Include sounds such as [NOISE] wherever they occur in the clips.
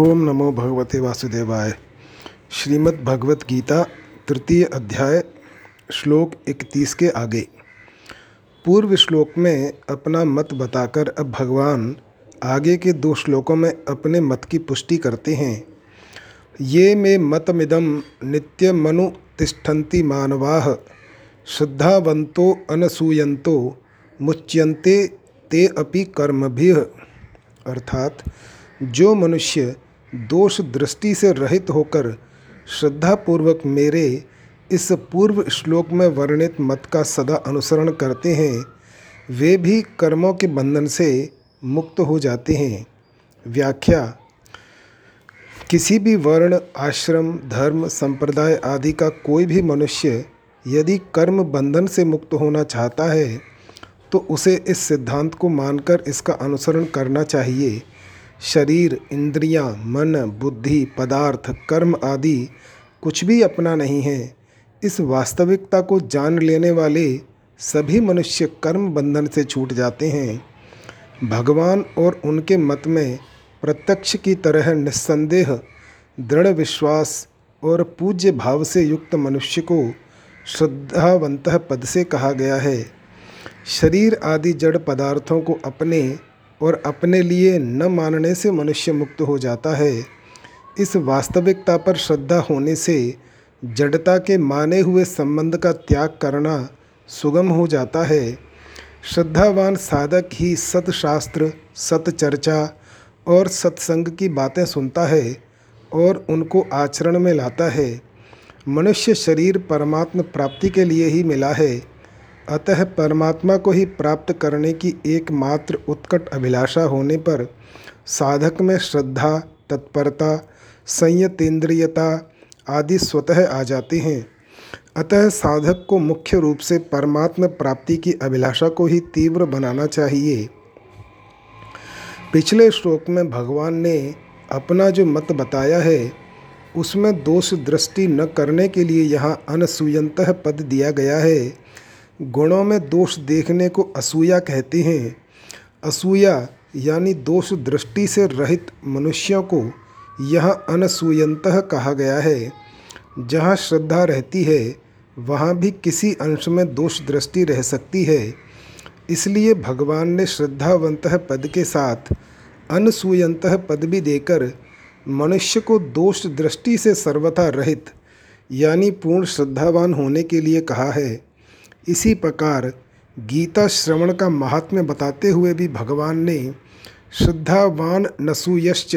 ओम नमो भगवते वासुदेवाय। श्रीमद् भगवत गीता तृतीय अध्याय, श्लोक 31 के आगे। पूर्व श्लोक में अपना मत बताकर अब भगवान आगे के दो श्लोकों में अपने मत की पुष्टि करते हैं। ये मे मतमिदम नित्यमनु तिष्ठन्ति मानवाः श्रद्धावंतो अनसूयंतो मुच्यन्ते ते अपि कर्मभिः। अर्थात, जो मनुष्य दोष दृष्टि से रहित होकर श्रद्धापूर्वक मेरे इस पूर्व श्लोक में वर्णित मत का सदा अनुसरण करते हैं, वे भी कर्मों के बंधन से मुक्त हो जाते हैं। व्याख्या, किसी भी वर्ण, आश्रम, धर्म, संप्रदाय आदि का कोई भी मनुष्य यदि कर्म बंधन से मुक्त होना चाहता है तो उसे इस सिद्धांत को मानकर इसका अनुसरण करना चाहिए। शरीर इंद्रियाँ, मन बुद्धि पदार्थ कर्म आदि कुछ भी अपना नहीं है। इस वास्तविकता को जान लेने वाले सभी मनुष्य कर्म बंधन से छूट जाते हैं। भगवान और उनके मत में प्रत्यक्ष की तरह निस्संदेह दृढ़ विश्वास और पूज्य भाव से युक्त मनुष्य को श्रद्धावंत पद से कहा गया है। शरीर आदि जड़ पदार्थों को अपने और अपने लिए न मानने से मनुष्य मुक्त हो जाता है। इस वास्तविकता पर श्रद्धा होने से जड़ता के माने हुए संबंध का त्याग करना सुगम हो जाता है। श्रद्धावान साधक ही सतशास्त्र सत चर्चा और सत्संग की बातें सुनता है और उनको आचरण में लाता है। मनुष्य शरीर परमात्म प्राप्ति के लिए ही मिला है। अतः परमात्मा को ही प्राप्त करने की एकमात्र उत्कट अभिलाषा होने पर साधक में श्रद्धा, तत्परता, संयतेंद्रियता आदि स्वतः आ जाते हैं। अतः साधक को मुख्य रूप से परमात्म प्राप्ति की अभिलाषा को ही तीव्र बनाना चाहिए। पिछले श्लोक में भगवान ने अपना जो मत बताया है, उसमें दोष दृष्टि न करने के लिए यहाँ अनसूयंत पद दिया गया है। गुणों में दोष देखने को असूया कहते हैं। असूया यानी दोष दृष्टि से रहित मनुष्यों को यह अनसूयंत कहा गया है। जहाँ श्रद्धा रहती है, वहाँ भी किसी अंश में दोष दृष्टि रह सकती है। इसलिए भगवान ने श्रद्धावंत पद के साथ अनसूयंत पद भी देकर मनुष्य को दोष दृष्टि से सर्वथा रहित, यानी पूर्ण श्रद्धावान होने के लिए कहा है। इसी प्रकार गीता श्रवण का महात्म्य बताते हुए भी भगवान ने श्रद्धावान नसूयश्च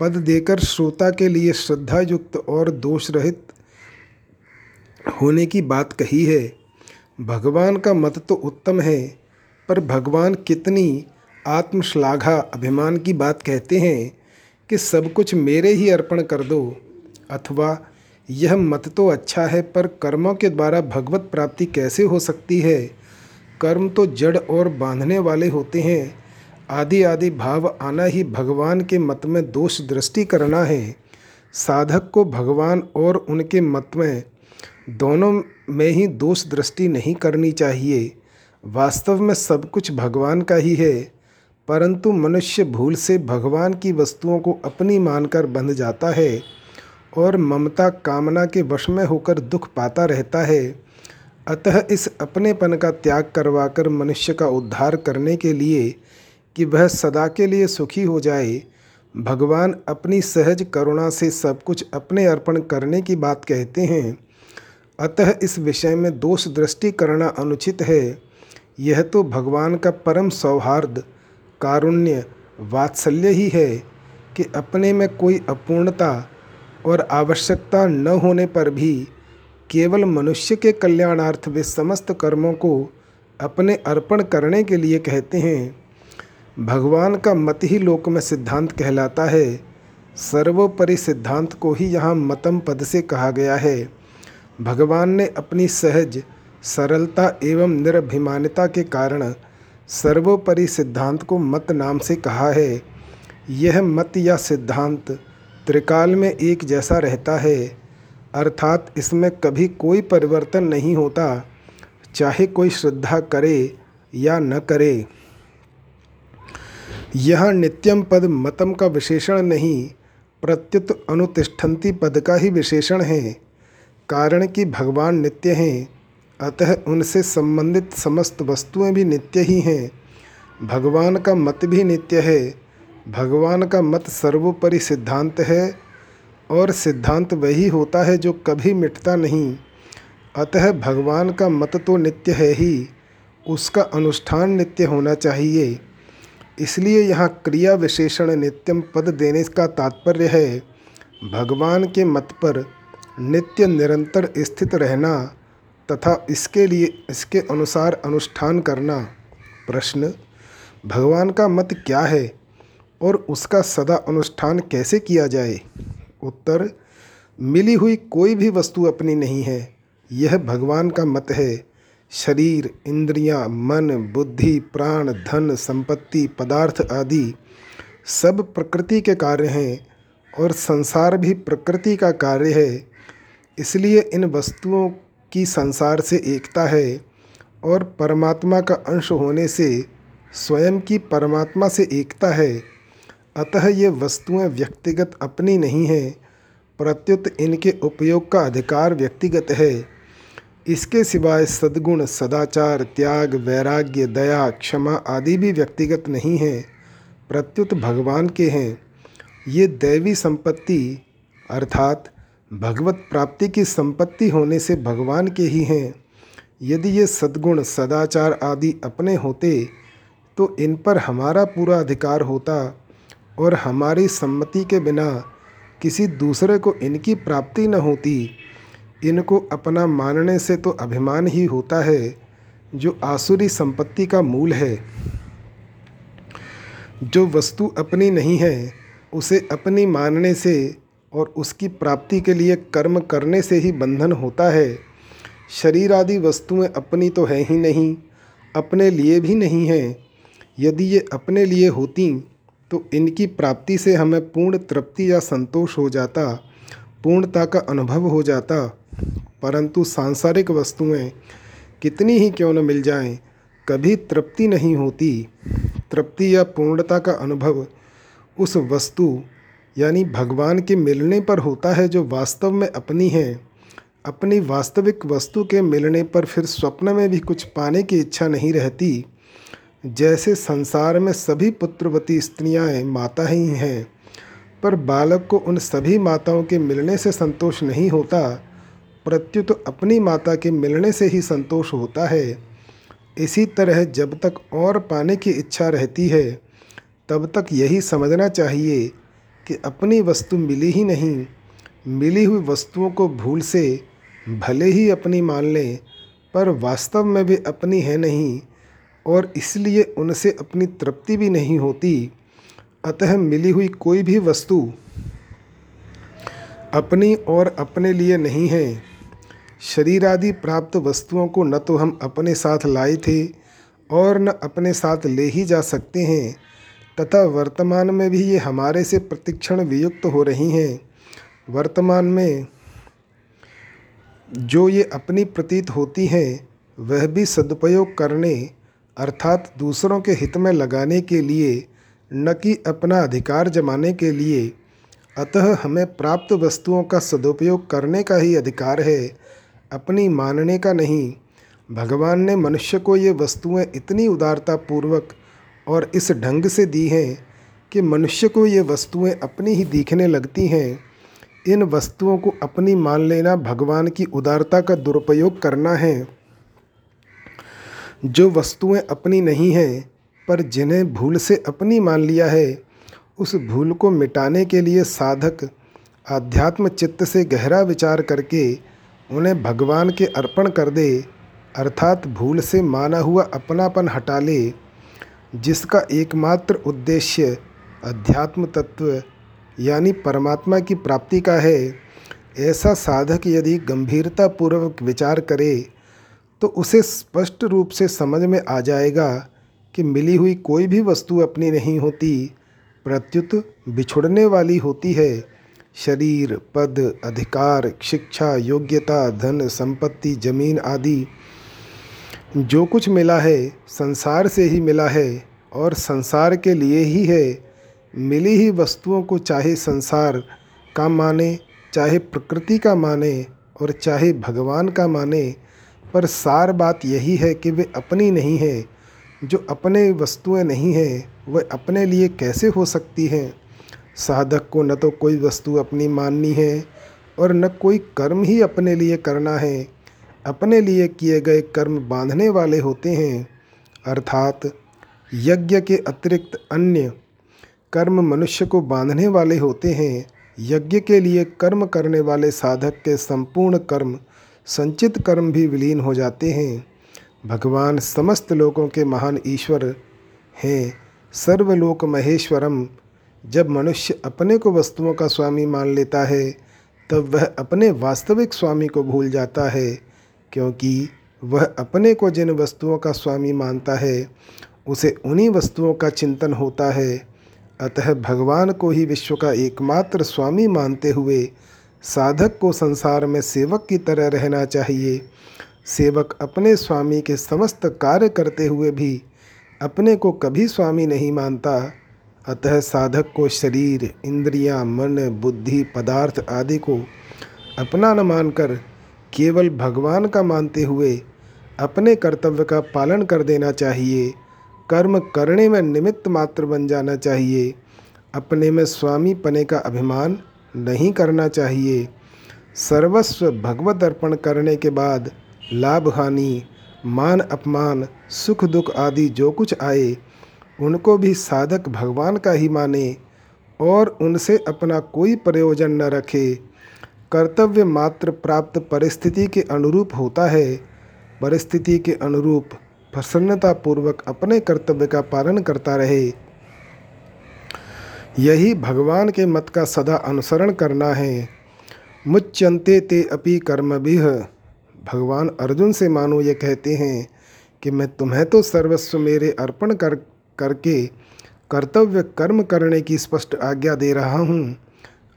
पद देकर श्रोता के लिए श्रद्धा युक्त और दोष रहित होने की बात कही है। भगवान का मत तो उत्तम है, पर भगवान कितनी आत्मश्लाघा अभिमान की बात कहते हैं कि सब कुछ मेरे ही अर्पण कर दो अथवा यह मत तो अच्छा है, पर कर्मों के द्वारा भगवत प्राप्ति कैसे हो सकती है? कर्म तो जड़ और बांधने वाले होते हैं। आदि आदि भाव आना ही भगवान के मत में दोष दृष्टि करना है। साधक को भगवान और उनके मत में दोनों में ही दोष दृष्टि नहीं करनी चाहिए। वास्तव में सब कुछ भगवान का ही है, परंतु मनुष्य भूल से भगवान की वस्तुओं को अपनी मानकर बंध जाता है। और ममता कामना के वश में होकर दुख पाता रहता है। अतः इस अपनेपन का त्याग करवाकर मनुष्य का उद्धार करने के लिए कि वह सदा के लिए सुखी हो जाए, भगवान अपनी सहज करुणा से सब कुछ अपने अर्पण करने की बात कहते हैं। अतः इस विषय में दोष दृष्टि करना अनुचित है। यह तो भगवान का परम सौहार्द, कारुण्य, वात्सल्य ही है कि अपने में कोई अपूर्णता और आवश्यकता न होने पर भी केवल मनुष्य के कल्याणार्थ वे समस्त कर्मों को अपने अर्पण करने के लिए कहते हैं। भगवान का मत ही लोक में सिद्धांत कहलाता है। सर्वोपरि सिद्धांत को ही यहाँ मतम पद से कहा गया है। भगवान ने अपनी सहज, सरलता एवं निरभिमानता के कारण सर्वोपरि सिद्धांत को मत नाम से कहा है। यह मत या सिद्धांत त्रिकाल में एक जैसा रहता है, अर्थात इसमें कभी कोई परिवर्तन नहीं होता, चाहे कोई श्रद्धा करे या न करे। यह नित्यम पद मतम का विशेषण नहीं, प्रत्युत अनुतिष्ठन्ति पद का ही विशेषण है, कारण कि भगवान नित्य हैं, अतः उनसे संबंधित समस्त वस्तुएँ भी नित्य ही हैं, भगवान का मत भी नित्य है भगवान का मत सर्वोपरि सिद्धांत है और सिद्धांत वही होता है जो कभी मिटता नहीं। अतः भगवान का मत तो नित्य है ही, उसका अनुष्ठान नित्य होना चाहिए। इसलिए यहाँ क्रिया विशेषण नित्यम पद देने का तात्पर्य है। भगवान के मत पर नित्य निरंतर स्थित रहना तथा इसके लिए इसके अनुसार अनुष्ठान करना। प्रश्न, भगवान का मत क्या है? और उसका सदा अनुष्ठान कैसे किया जाए? उत्तर मिली हुई कोई भी वस्तु अपनी नहीं है। यह भगवान का मत है। शरीर इंद्रियाँ, मन बुद्धि प्राण धन संपत्ति पदार्थ आदि सब प्रकृति के कार्य हैं और संसार भी प्रकृति का कार्य है। इसलिए इन वस्तुओं की संसार से एकता है और परमात्मा का अंश होने से स्वयं की परमात्मा से एकता है। अतः ये वस्तुएँ व्यक्तिगत अपनी नहीं हैं, प्रत्युत इनके उपयोग का अधिकार व्यक्तिगत है। इसके सिवाय सद्गुण, सदाचार, त्याग, वैराग्य, दया, क्षमा आदि भी व्यक्तिगत नहीं हैं, प्रत्युत भगवान के हैं। ये दैवी संपत्ति, अर्थात भगवत प्राप्ति की संपत्ति होने से भगवान के ही हैं। यदि ये सद्गुण, सदाचार आदि अपने होते तो इन पर हमारा पूरा अधिकार होता। और हमारी सम्मति के बिना किसी दूसरे को इनकी प्राप्ति न होती। इनको अपना मानने से तो अभिमान ही होता है, जो आसुरी संपत्ति का मूल है। जो वस्तु अपनी नहीं है, उसे अपनी मानने से और उसकी प्राप्ति के लिए कर्म करने से ही बंधन होता है। शरीर आदि वस्तुएँ अपनी तो है ही नहीं, अपने लिए भी नहीं हैं। यदि ये अपने लिए होती तो इनकी प्राप्ति से हमें पूर्ण तृप्ति या संतोष हो जाता पूर्णता का अनुभव हो जाता। परंतु सांसारिक वस्तुएँ कितनी ही क्यों न मिल जाएँ, कभी तृप्ति नहीं होती। तृप्ति या पूर्णता का अनुभव उस वस्तु यानी भगवान के मिलने पर होता है जो वास्तव में अपनी है। अपनी वास्तविक वस्तु के मिलने पर फिर स्वप्न में भी कुछ पाने की इच्छा नहीं रहती। जैसे संसार में सभी पुत्रवती स्त्रियाँ माता ही हैं, पर बालक को उन सभी माताओं के मिलने से संतोष नहीं होता, प्रत्युत अपनी माता के मिलने से ही संतोष होता है। इसी तरह जब तक और पाने की इच्छा रहती है, तब तक यही समझना चाहिए कि अपनी वस्तु मिली ही नहीं। मिली हुई वस्तुओं को भूल से भले ही अपनी मान लें, पर वास्तव में भी अपनी है नहीं। और इसलिए उनसे अपनी तृप्ति भी नहीं होती, अतः मिली हुई कोई भी वस्तु अपनी और अपने लिए नहीं है। शरीर आदि प्राप्त वस्तुओं को न तो हम अपने साथ लाए थे और न अपने साथ ले ही जा सकते हैं, तथा वर्तमान में भी ये हमारे से प्रतिक्षण वियुक्त हो रही हैं। वर्तमान में जो ये अपनी प्रतीत होती हैं, वह भी सदुपयोग करने अर्थात दूसरों के हित में लगाने के लिए, न कि अपना अधिकार जमाने के लिए। अतः हमें प्राप्त वस्तुओं का सदुपयोग करने का ही अधिकार है, अपनी मानने का नहीं। भगवान ने मनुष्य को ये वस्तुएँ इतनी उदारता पूर्वक और इस ढंग से दी हैं कि मनुष्य को ये वस्तुएँ अपनी ही दिखने लगती हैं। इन वस्तुओं को अपनी मान लेना भगवान की उदारता का दुरुपयोग करना है। जो वस्तुएँ अपनी नहीं हैं, पर जिन्हें भूल से अपनी मान लिया है, उस भूल को मिटाने के लिए साधक आध्यात्म चित्त से गहरा विचार करके उन्हें भगवान के अर्पण कर दे, अर्थात भूल से माना हुआ अपनापन हटा ले, जिसका एकमात्र उद्देश्य अध्यात्म तत्व, यानी परमात्मा की प्राप्ति का है। ऐसा साधक यदि गंभीरतापूर्वक विचार करे तो उसे स्पष्ट रूप से समझ में आ जाएगा कि मिली हुई कोई भी वस्तु अपनी नहीं होती, प्रत्युत बिछुड़ने वाली होती है। शरीर, पद, अधिकार, शिक्षा, योग्यता, धन, संपत्ति, ज़मीन आदि, जो कुछ मिला है, संसार से ही मिला है और संसार के लिए ही है। मिली ही वस्तुओं को चाहे संसार का माने, चाहे प्रकृति का माने और चाहे भगवान का माने पर सार बात यही है कि वे अपनी नहीं है। जो अपने वस्तुएँ नहीं हैं वह अपने लिए कैसे हो सकती हैं? साधक को न तो कोई वस्तु अपनी माननी है और न कोई कर्म ही अपने लिए करना है। अपने लिए किए गए कर्म बांधने वाले होते हैं। अर्थात यज्ञ के अतिरिक्त अन्य कर्म मनुष्य को बांधने वाले होते हैं। यज्ञ के लिए कर्म करने वाले साधक के संपूर्ण कर्म संचित कर्म भी विलीन हो जाते हैं। भगवान समस्त लोगों के महान ईश्वर हैं। सर्वलोक महेश्वरम, जब मनुष्य अपने को वस्तुओं का स्वामी मान लेता है, तब वह अपने वास्तविक स्वामी को भूल जाता है, क्योंकि वह अपने को जिन वस्तुओं का स्वामी मानता है, उसे उन्हीं वस्तुओं का चिंतन होता है। अतः भगवान को ही विश्व का एकमात्र स्वामी मानते हुए साधक को संसार में सेवक की तरह रहना चाहिए। सेवक अपने स्वामी के समस्त कार्य करते हुए भी अपने को कभी स्वामी नहीं मानता। अतः साधक को शरीर इंद्रियाँ, मन बुद्धि पदार्थ आदि को अपना न मानकर केवल भगवान का मानते हुए अपने कर्तव्य का पालन कर देना चाहिए। कर्म करने में निमित्त मात्र बन जाना चाहिए। अपने में स्वामी पने का अभिमान नहीं करना चाहिए। सर्वस्व भगवत अर्पण करने के बाद लाभ, हानि, मान, अपमान, सुख, दुख आदि जो कुछ आए, उनको भी साधक भगवान का ही माने और उनसे अपना कोई प्रयोजन न रखे। कर्तव्य मात्र प्राप्त परिस्थिति के अनुरूप होता है। परिस्थिति के अनुरूप प्रसन्नतापूर्वक अपने कर्तव्य का पालन करता रहे। यही भगवान के मत का सदा अनुसरण करना है। मुच्यंते ते अपि कर्म भी भगवान अर्जुन से मानो ये कहते हैं कि मैं तुम्हें तो सर्वस्व मेरे अर्पण कर, करके कर्तव्य कर्म करने की स्पष्ट आज्ञा दे रहा हूँ।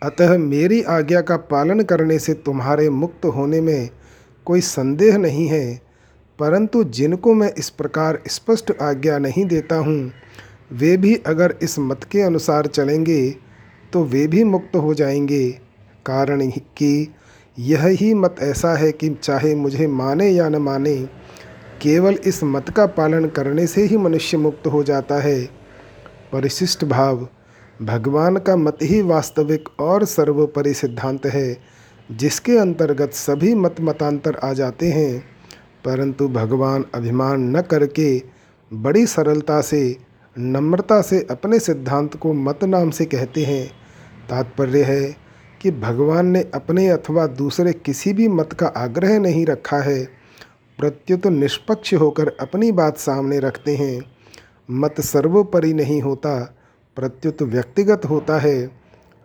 अतः मेरी आज्ञा का पालन करने से तुम्हारे मुक्त होने में कोई संदेह नहीं है, परंतु जिनको मैं इस प्रकार स्पष्ट आज्ञा नहीं देता हूँ वे भी अगर इस मत के अनुसार चलेंगे तो वे भी मुक्त हो जाएँगे। कारण कि यह ही मत ऐसा है कि चाहे मुझे माने या न माने, केवल इस मत का पालन करने से ही मनुष्य मुक्त हो जाता है। परिशिष्ट भाव, भगवान का मत ही वास्तविक और सर्वोपरि सिद्धांत है, जिसके अंतर्गत सभी मत मतांतर आ जाते हैं। परंतु भगवान अभिमान न करके, बड़ी सरलता से नम्रता से अपने सिद्धांत को मत नाम से कहते हैं। तात्पर्य है कि भगवान ने अपने अथवा दूसरे किसी भी मत का आग्रह नहीं रखा है। प्रत्युत निष्पक्ष होकर अपनी बात सामने रखते हैं। मत सर्वोपरि नहीं होता, प्रत्युत व्यक्तिगत होता है।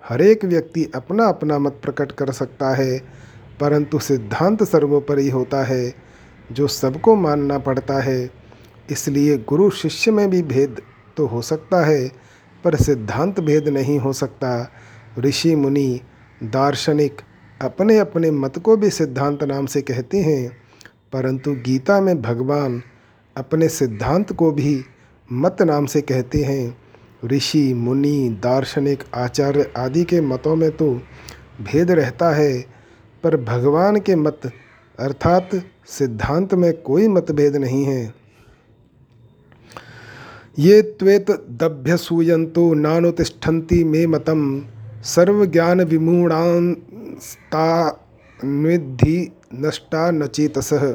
हरेक व्यक्ति अपना अपना मत प्रकट कर सकता है, परंतु सिद्धांत सर्वोपरि होता है, जो सबको मानना पड़ता है। इसलिए गुरु शिष्य में भी भेद तो हो सकता है, पर सिद्धांत भेद नहीं हो सकता। ऋषि मुनि दार्शनिक अपने अपने मत को भी सिद्धांत नाम से कहते हैं, परंतु गीता में भगवान अपने सिद्धांत को भी मत नाम से कहते हैं। ऋषि, मुनि, दार्शनिक, आचार्य आदि के मतों में तो भेद रहता है, पर भगवान के मत अर्थात सिद्धांत में कोई मतभेद नहीं है। ये त्वेत दभ्य सूयंतो नानुतिष्ठन्ति मे मतम। सर्वज्ञान विमूढ़ान्तान्विधि नष्टा नचेतस।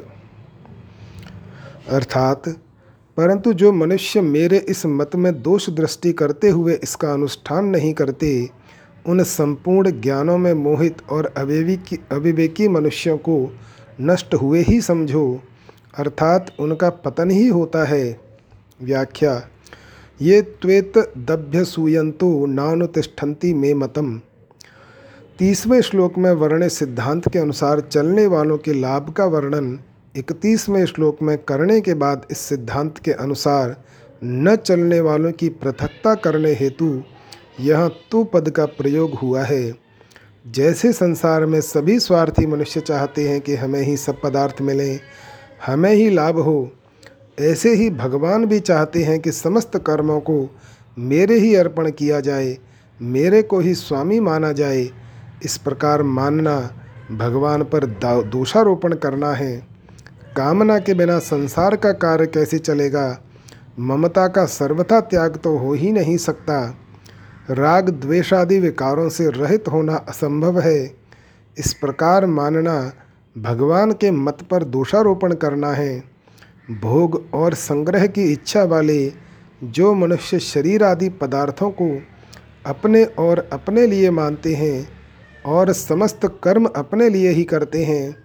अर्थात, परंतु जो मनुष्य मेरे इस मत में दोष दृष्टि करते हुए इसका अनुष्ठान नहीं करते, उन संपूर्ण ज्ञानों में मोहित और अविवेकी अविवेकी मनुष्यों को नष्ट हुए ही समझो। अर्थात, उनका पतन ही होता है। व्याख्या। ये त्वेत दभ्य सूयंतो नानुतिष्ठन्ति में मतम तीसवें श्लोक में वर्णित सिद्धांत के अनुसार चलने वालों के लाभ का वर्णन, इकतीसवें श्लोक में करने के बाद इस सिद्धांत के अनुसार न चलने वालों की पृथकता करने हेतु यह तु पद का प्रयोग हुआ है। जैसे संसार में सभी स्वार्थी मनुष्य चाहते हैं कि हमें ही सब पदार्थ मिलें, हमें ही लाभ हो ऐसे ही भगवान भी चाहते हैं कि समस्त कर्मों को मेरे ही अर्पण किया जाए, मेरे को ही स्वामी माना जाए। इस प्रकार मानना भगवान पर दोषारोपण करना है। कामना के बिना संसार का कार्य कैसे चलेगा? ममता का सर्वथा त्याग तो हो ही नहीं सकता। राग द्वेषादि विकारों से रहित होना असंभव है। इस प्रकार मानना भगवान के मत पर दोषारोपण करना है। भोग और संग्रह की इच्छा वाले जो मनुष्य शरीर आदि पदार्थों को अपने और अपने लिए मानते हैं और समस्त कर्म अपने लिए ही करते हैं,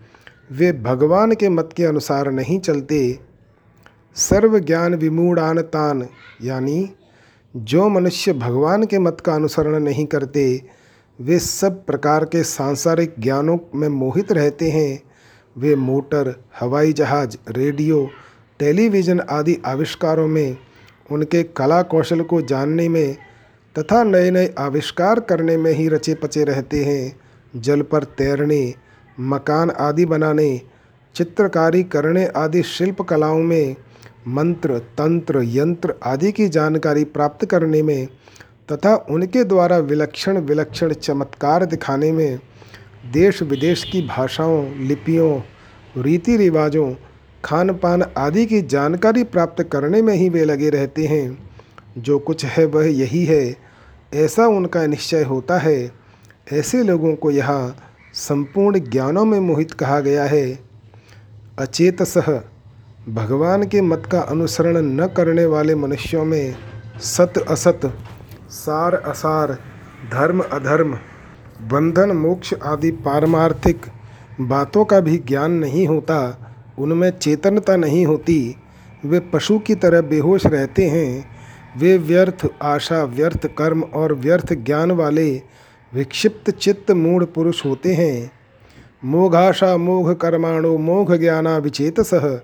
वे भगवान के मत के अनुसार नहीं चलते। सर्व ज्ञान विमूढ़ान तान यानी जो मनुष्य भगवान के मत का अनुसरण नहीं करते, वे सब प्रकार के सांसारिक ज्ञानों में मोहित रहते हैं। वे मोटर, हवाई जहाज़, रेडियो टेलीविज़न आदि आविष्कारों में, उनके कला कौशल को जानने में तथा नए नए आविष्कार करने में ही रचे पचे रहते हैं। जल पर तैरने, मकान आदि बनाने, चित्रकारी करने आदि शिल्प कलाओं में मंत्र, तंत्र, यंत्र आदि की जानकारी प्राप्त करने में तथा उनके द्वारा विलक्षण विलक्षण चमत्कार दिखाने में देश विदेश की भाषाओं, लिपियों रीति रिवाजों खान पान आदि की जानकारी प्राप्त करने में ही वे लगे रहते हैं। जो कुछ है वह यही है। ऐसा उनका निश्चय होता है। ऐसे लोगों को यह संपूर्ण ज्ञानों में मोहित कहा गया है। अचेतसह भगवान के मत का अनुसरण न करने वाले मनुष्यों में सत असत, सार असार, धर्म अधर्म, बंधन मोक्ष आदि पारमार्थिक बातों का भी ज्ञान नहीं होता। उनमें चेतनता नहीं होती। वे पशु की तरह बेहोश रहते हैं। वे व्यर्थ आशा, व्यर्थ कर्म और व्यर्थ ज्ञान वाले विक्षिप्त चित्त मूढ़ पुरुष होते हैं। मोघाशा, मोघ कर्माणु, मोघ ज्ञाना विचेत सह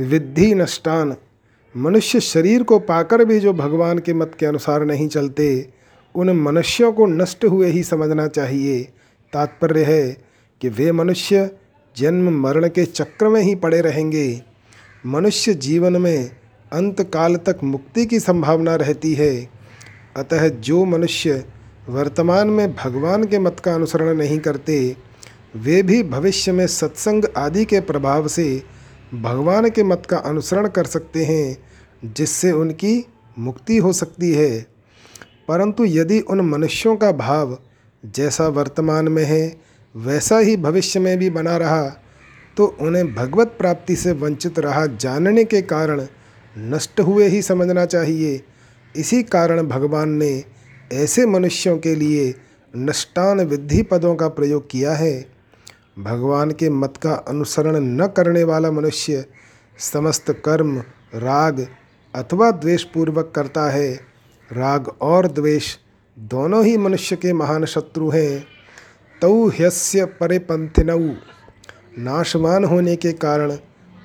विद्धि नष्टान। मनुष्य शरीर को पाकर भी जो भगवान के मत के अनुसार नहीं चलते, उन मनुष्यों को नष्ट हुए ही समझना चाहिए। तात्पर्य है कि वे मनुष्य जन्म मरण के चक्र में ही पड़े रहेंगे। मनुष्य जीवन में अंत काल तक मुक्ति की संभावना रहती है। अतः जो मनुष्य वर्तमान में भगवान के मत का अनुसरण नहीं करते, वे भी भविष्य में सत्संग आदि के प्रभाव से भगवान के मत का अनुसरण कर सकते हैं, जिससे उनकी मुक्ति हो सकती है। परंतु यदि उन मनुष्यों का भाव जैसा वर्तमान में है वैसा ही भविष्य में भी बना रहा तो उन्हें भगवत प्राप्ति से वंचित रहा जानने के कारण नष्ट हुए ही समझना चाहिए। इसी कारण भगवान ने ऐसे मनुष्यों के लिए नष्टान विद्धि पदों का प्रयोग किया है। भगवान के मत का अनुसरण न करने वाला मनुष्य समस्त कर्म, राग अथवा द्वेषपूर्वक करता है। राग और द्वेष दोनों ही मनुष्य के महान शत्रु हैं। तौ ह्यस्य परिपंथिनऊ नाशवान होने के कारण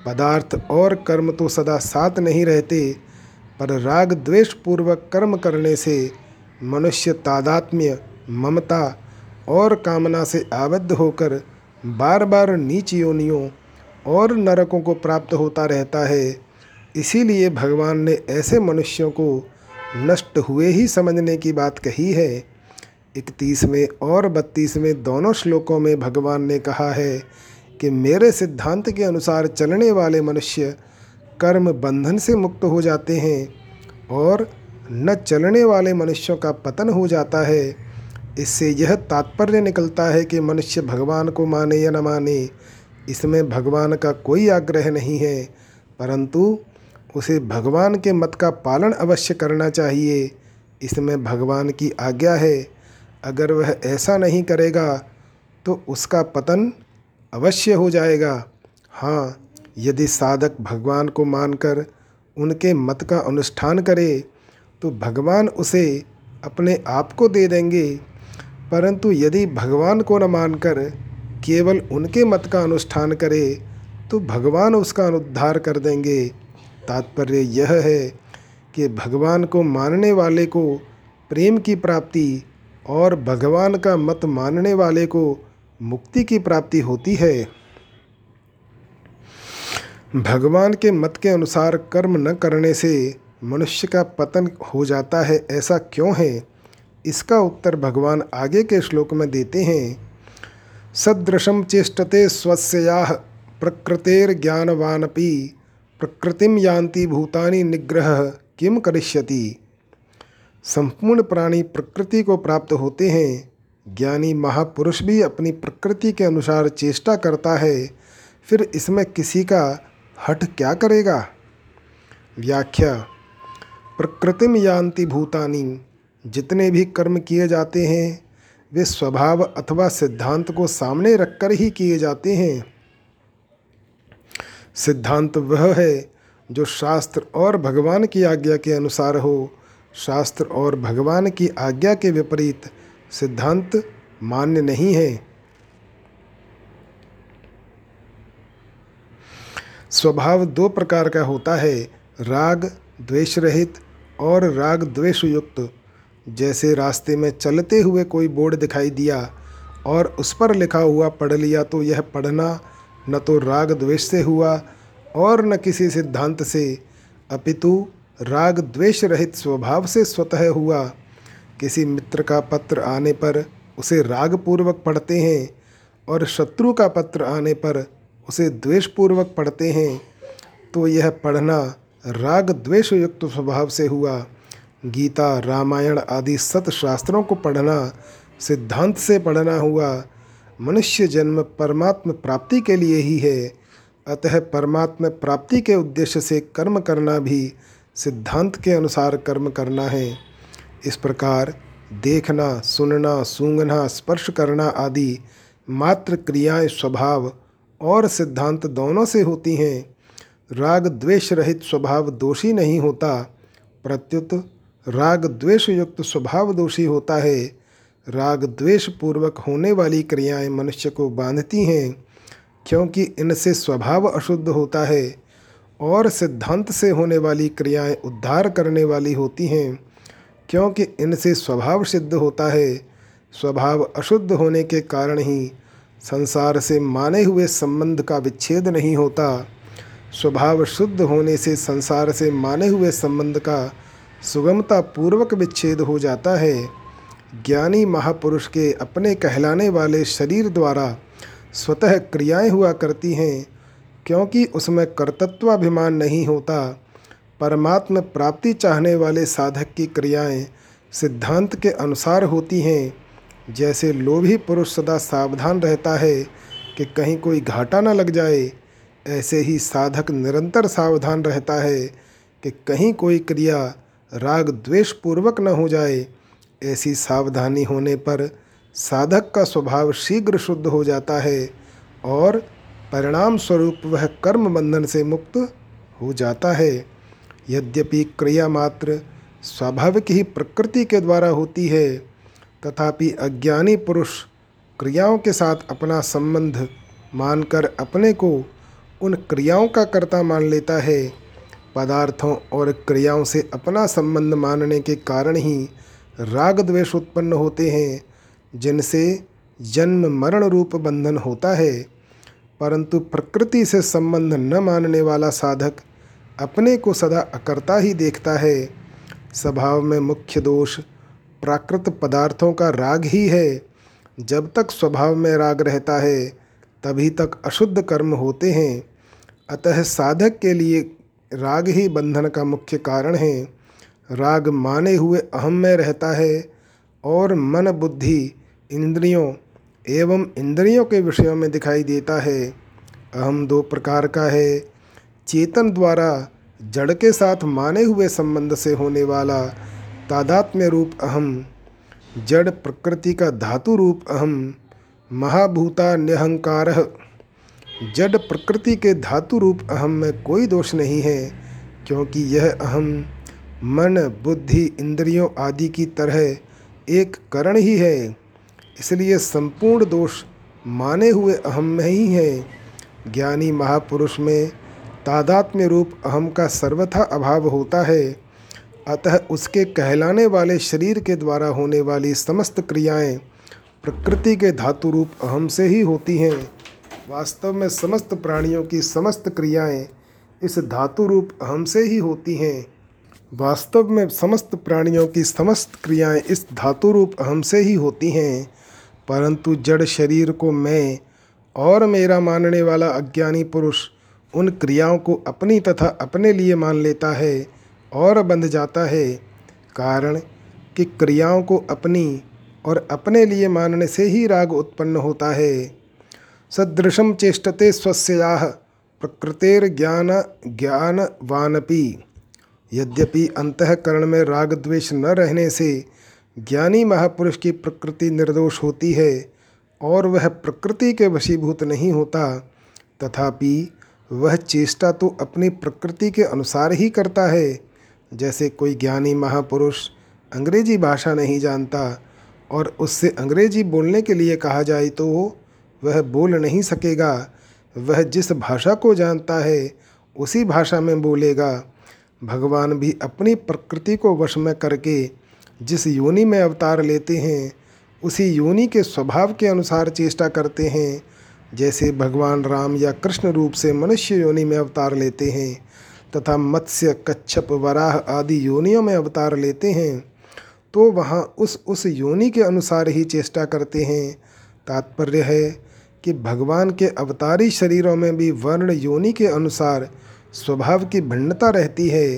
पदार्थ और कर्म तो सदा साथ नहीं रहते, पर राग द्वेष पूर्वक कर्म करने से मनुष्य तादात्म्य, ममता और कामना से आबद्ध होकर बार बार नीच योनियों और नरकों को प्राप्त होता रहता है। इसीलिए भगवान ने ऐसे मनुष्यों को नष्ट हुए ही समझने की बात कही है। इकतीसवें और बत्तीसवें दोनों श्लोकों में भगवान ने कहा है कि मेरे सिद्धांत के अनुसार चलने वाले मनुष्य कर्म बंधन से मुक्त हो जाते हैं और न चलने वाले मनुष्यों का पतन हो जाता है। इससे यह तात्पर्य निकलता है कि मनुष्य भगवान को माने या न माने, इसमें भगवान का कोई आग्रह नहीं है, परंतु उसे भगवान के मत का पालन अवश्य करना चाहिए। इसमें भगवान की आज्ञा है अगर वह ऐसा नहीं करेगा तो उसका पतन अवश्य हो जाएगा। हाँ यदि साधक भगवान को मानकर उनके मत का अनुष्ठान करे तो भगवान उसे अपने आप को दे देंगे। परंतु यदि भगवान को न मानकर केवल उनके मत का अनुष्ठान करे तो भगवान उसका अनुद्धार कर देंगे। तात्पर्य यह है कि भगवान को मानने वाले को प्रेम की प्राप्ति और भगवान का मत मानने वाले को मुक्ति की प्राप्ति होती है। भगवान के मत के अनुसार कर्म न करने से मनुष्य का पतन हो जाता है, ऐसा क्यों है? इसका उत्तर भगवान आगे के श्लोक में देते हैं। सदृशम चेष्टते स्वस्या प्रकृतेर्ज्ञानवानपि प्रकृतिम यान्ति भूतानि निग्रह किम करिष्यति? संपूर्ण प्राणी प्रकृति को प्राप्त होते हैं। ज्ञानी महापुरुष भी अपनी प्रकृति के अनुसार चेष्टा करता है। फिर इसमें किसी का हट क्या करेगा? व्याख्या, प्रकृतिम यान्ति भूतानी, जितने भी कर्म किए जाते हैं, वे स्वभाव अथवा सिद्धांत को सामने रखकर ही किए जाते हैं। सिद्धांत वह है जो शास्त्र और भगवान की आज्ञा के अनुसार हो शास्त्र और भगवान की आज्ञा के विपरीत सिद्धांत मान्य नहीं है। स्वभाव दो प्रकार का होता है, राग द्वेष रहित और राग द्वेष युक्त जैसे रास्ते में चलते हुए कोई बोर्ड दिखाई दिया और उस पर लिखा हुआ पढ़ लिया तो यह पढ़ना न तो राग द्वेष से हुआ और न किसी सिद्धांत से। अपितु राग द्वेष रहित स्वभाव से स्वतः हुआ। किसी मित्र का पत्र आने पर उसे राग पूर्वक पढ़ते हैं और शत्रु का पत्र आने पर उसे द्वेषपूर्वक पढ़ते हैं तो यह पढ़ना राग द्वेष युक्त स्वभाव से हुआ। गीता, रामायण आदि सत शास्त्रों को पढ़ना, सिद्धांत से पढ़ना हुआ। मनुष्य जन्म परमात्म प्राप्ति के लिए ही है। अतः परमात्म प्राप्ति के उद्देश्य से कर्म करना भी सिद्धांत के अनुसार कर्म करना है। इस प्रकार देखना, सुनना, सूंघना, स्पर्श करना आदि मात्र क्रियाएँ स्वभाव और सिद्धांत दोनों से होती हैं। राग द्वेष रहित स्वभाव दोषी नहीं होता। प्रत्युत राग द्वेष युक्त स्वभाव दोषी होता है। राग द्वेष पूर्वक होने वाली क्रियाएँ मनुष्य को बांधती हैं, क्योंकि इनसे स्वभाव अशुद्ध होता है। और सिद्धांत से होने वाली क्रियाएँ उद्धार करने वाली होती हैं, क्योंकि इनसे स्वभाव सिद्ध होता है। स्वभाव अशुद्ध होने के कारण ही संसार से माने हुए संबंध का विच्छेद नहीं होता। स्वभाव शुद्ध होने से संसार से माने हुए संबंध का सुगमता पूर्वक विच्छेद हो जाता है। ज्ञानी महापुरुष के अपने कहलाने वाले शरीर द्वारा स्वतः क्रियाएँ हुआ करती हैं। क्योंकि उसमें कर्तत्वाभिमान नहीं होता, परमात्म प्राप्ति चाहने वाले साधक की क्रियाएँ सिद्धांत के अनुसार होती हैं। जैसे लोभी पुरुष सदा सावधान रहता है कि कहीं कोई घाटा न लग जाए, ऐसे ही साधक निरंतर सावधान रहता है कि कहीं कोई क्रिया राग द्वेष पूर्वक न हो जाए। ऐसी सावधानी होने पर साधक का स्वभाव शीघ्र शुद्ध हो जाता है और परिणाम स्वरूप वह कर्म बंधन से मुक्त हो जाता है। यद्यपि क्रिया मात्र स्वाभाविक ही प्रकृति के द्वारा होती है, तथापि अज्ञानी पुरुष क्रियाओं के साथ अपना संबंध मानकर अपने को उन क्रियाओं का कर्ता मान लेता है। पदार्थों और क्रियाओं से अपना संबंध मानने के कारण ही राग द्वेष उत्पन्न होते हैं, जिनसे जन्म मरण रूप बंधन होता है। परंतु प्रकृति से संबंध न मानने वाला साधक अपने को सदा अकर्ता ही देखता है। स्वभाव में मुख्य दोष प्राकृत पदार्थों का राग ही है। जब तक स्वभाव में राग रहता है, तभी तक अशुद्ध कर्म होते हैं। अतः साधक के लिए राग ही बंधन का मुख्य कारण है। राग माने हुए अहम में रहता है और मन बुद्धि इंद्रियों एवं इंद्रियों के विषयों में दिखाई देता है। अहम दो प्रकार का है। चेतन द्वारा जड़ के साथ माने हुए संबंध से होने वाला तादात्म्य रूप अहम, जड़ प्रकृति का धातु रूप अहम, महाभूता निहंकार जड़ प्रकृति के धातु रूप अहम में कोई दोष नहीं है, क्योंकि यह अहम मन, बुद्धि, इंद्रियों आदि की तरह एक करण ही है। इसलिए संपूर्ण दोष माने हुए अहम में ही है। ज्ञानी महापुरुष में तादात्म्य रूप अहम का सर्वथा अभाव होता है। अतः उसके कहलाने वाले शरीर के द्वारा होने वाली समस्त क्रियाएँ प्रकृति के धातु रूप अहम से ही होती हैं। वास्तव में समस्त प्राणियों की समस्त क्रियाएँ इस धातु रूप अहम से ही होती हैं। वास्तव में समस्त प्राणियों की समस्त क्रियाएँ इस धातु रूप अहम से ही होती हैं। परंतु जड़ शरीर को मैं और मेरा मानने वाला अज्ञानी पुरुष उन क्रियाओं को अपनी तथा अपने लिए मान लेता है और बंध जाता है, कारण कि क्रियाओं को अपनी और अपने लिए मानने से ही राग उत्पन्न होता है। सदृशम चेष्टते स्वस्या प्रकृतेर ज्ञान ज्ञानवानपि। यद्यपि अंतकरण में राग द्वेष न रहने से ज्ञानी महापुरुष की प्रकृति निर्दोष होती है और वह प्रकृति के वशीभूत नहीं होता, तथापि वह चेष्टा तो अपनी प्रकृति के अनुसार ही करता है। जैसे कोई ज्ञानी महापुरुष अंग्रेज़ी भाषा नहीं जानता और उससे अंग्रेज़ी बोलने के लिए कहा जाए तो वह बोल नहीं सकेगा। वह जिस भाषा को जानता है, उसी भाषा में बोलेगा। भगवान भी अपनी प्रकृति को वश में करके जिस योनि में अवतार लेते हैं, उसी योनि के स्वभाव के अनुसार चेष्टा करते हैं। जैसे भगवान राम या कृष्ण रूप से मनुष्य योनि में अवतार लेते हैं, तथा मत्स्य, कच्छप, वराह आदि योनियों में अवतार लेते हैं तो वहाँ उस उस योनि के अनुसार ही चेष्टा करते हैं। तात्पर्य है कि भगवान के अवतारी शरीरों में भी वर्ण योनि के अनुसार स्वभाव की भिन्नता रहती है,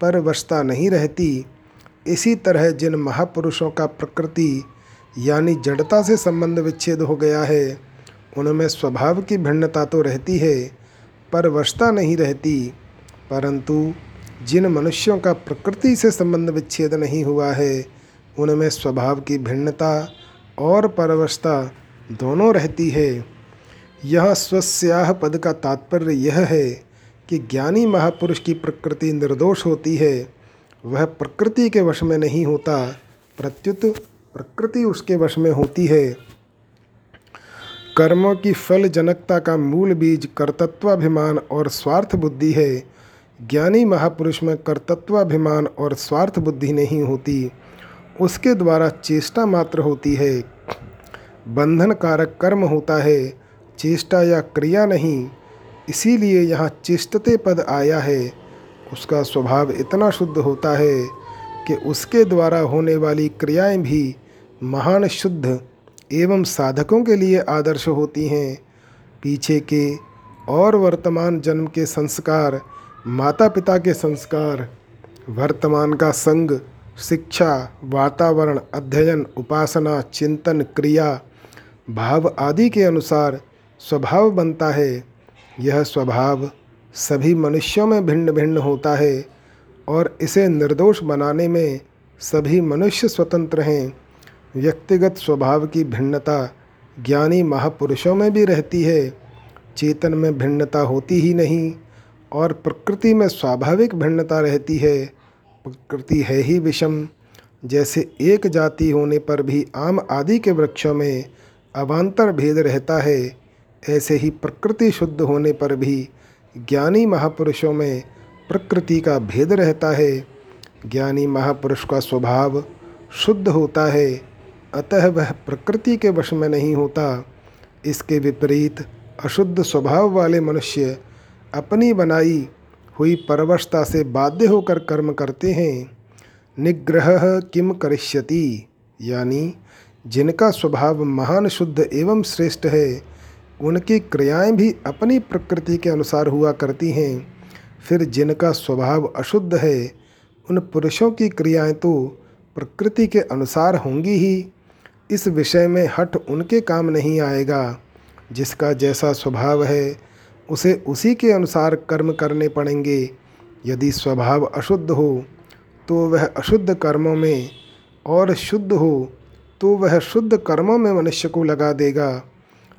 पर वशता नहीं रहती। इसी तरह जिन महापुरुषों का प्रकृति, यानी जड़ता से संबंध विच्छेद हो गया है, उनमें स्वभाव की भिन्नता तो रहती है, पर वशता नहीं रहती। परंतु जिन मनुष्यों का प्रकृति से संबंध विच्छेद नहीं हुआ है, उनमें स्वभाव की भिन्नता और परवशता दोनों रहती है। यह स्वस्याह पद का तात्पर्य यह है कि ज्ञानी महापुरुष की प्रकृति निर्दोष होती है वह प्रकृति के वश में नहीं होता, प्रत्युत प्रकृति उसके वश में होती है। कर्मों की फल जनकता का मूल बीज कर्तत्वाभिमान और स्वार्थ बुद्धि है। ज्ञानी महापुरुष में कर्तत्वाभिमान और स्वार्थ बुद्धि नहीं होती, उसके द्वारा चेष्टा मात्र होती है। बंधन कारक कर्म होता है, चेष्टा या क्रिया नहीं, इसीलिए यहाँ चेष्टते पद आया है। उसका स्वभाव इतना शुद्ध होता है कि उसके द्वारा होने वाली क्रियाएँ भी महान शुद्ध एवं साधकों के लिए आदर्श होती हैं। पीछे के और वर्तमान जन्म के संस्कार माता पिता के संस्कार, वर्तमान का संग, शिक्षा, वातावरण, अध्ययन, उपासना, चिंतन, क्रिया, भाव आदि के अनुसार स्वभाव बनता है। यह स्वभाव सभी मनुष्यों में भिन्न भिन्न होता है और इसे निर्दोष बनाने में सभी मनुष्य स्वतंत्र हैं। व्यक्तिगत स्वभाव की भिन्नता ज्ञानी महापुरुषों में भी रहती है। चेतन में भिन्नता होती ही नहीं और प्रकृति में स्वाभाविक भिन्नता रहती है। प्रकृति है ही विषम। जैसे एक जाति होने पर भी आम आदि के वृक्षों में अवान्तर भेद रहता है, ऐसे ही प्रकृति शुद्ध होने पर भी ज्ञानी महापुरुषों में प्रकृति का भेद रहता है। ज्ञानी महापुरुष का स्वभाव शुद्ध होता है, अतः वह प्रकृति के वश में नहीं होता। इसके विपरीत अशुद्ध स्वभाव वाले मनुष्य अपनी बनाई हुई परवशता से बाध्य होकर कर्म करते हैं। निग्रह किम करिष्यति, यानी जिनका स्वभाव महान शुद्ध एवं श्रेष्ठ है उनकी क्रियाएँ भी अपनी प्रकृति के अनुसार हुआ करती हैं। फिर जिनका स्वभाव अशुद्ध है, उन पुरुषों की क्रियाएँ तो प्रकृति के अनुसार होंगी ही। इस विषय में हट उनके काम नहीं आएगा। जिसका जैसा स्वभाव है, उसे उसी के अनुसार कर्म करने पड़ेंगे। यदि स्वभाव अशुद्ध हो तो वह अशुद्ध कर्मों में, और शुद्ध हो तो वह शुद्ध कर्मों में मनुष्य को लगा देगा।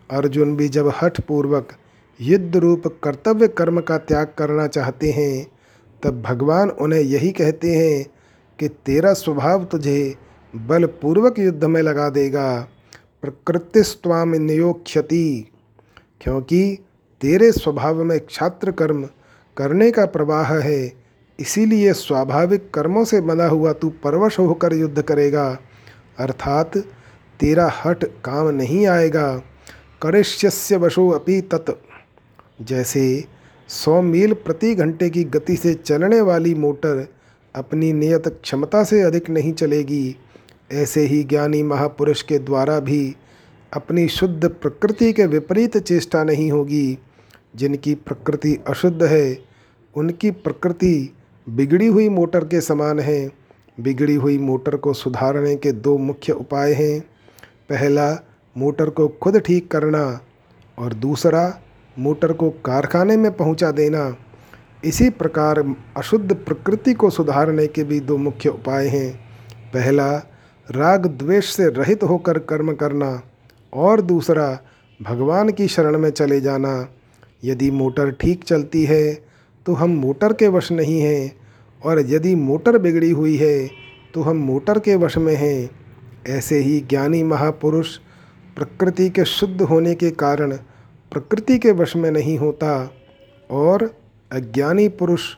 अर्जुन भी जब हठ पूर्वक युद्ध रूप कर्तव्य कर्म का त्याग करना चाहते हैं, तब भगवान उन्हें यही कहते हैं कि तेरा स्वभाव तुझे बलपूर्वक युद्ध में लगा देगा। प्रकृतिस्वाम नियोक्षति क्योंकि तेरे स्वभाव में क्षात्र कर्म करने का प्रवाह है, इसीलिए स्वाभाविक कर्मों से बना हुआ तू परवश होकर युद्ध करेगा। अर्थात तेरा हट काम नहीं आएगा। करिष्यस्य वशो अपि तत्। जैसे सौ मील प्रति घंटे की गति से चलने वाली मोटर अपनी नियत क्षमता से अधिक नहीं चलेगी, ऐसे ही ज्ञानी महापुरुष के द्वारा भी अपनी शुद्ध प्रकृति के विपरीत चेष्टा नहीं होगी। जिनकी प्रकृति अशुद्ध है, उनकी प्रकृति बिगड़ी हुई मोटर के समान है। बिगड़ी हुई मोटर को सुधारने के दो मुख्य उपाय हैं। पहला मोटर को खुद ठीक करना और दूसरा, मोटर को कारखाने में पहुँचा देना। इसी प्रकार अशुद्ध प्रकृति को सुधारने के भी दो मुख्य उपाय हैं। पहला, राग द्वेष से रहित होकर कर्म करना और दूसरा, भगवान की शरण में चले जाना। यदि मोटर ठीक चलती है तो हम मोटर के वश नहीं हैं और यदि मोटर बिगड़ी हुई है तो हम मोटर के वश में हैं। ऐसे ही ज्ञानी महापुरुष प्रकृति के शुद्ध होने के कारण प्रकृति के वश में नहीं होता और अज्ञानी पुरुष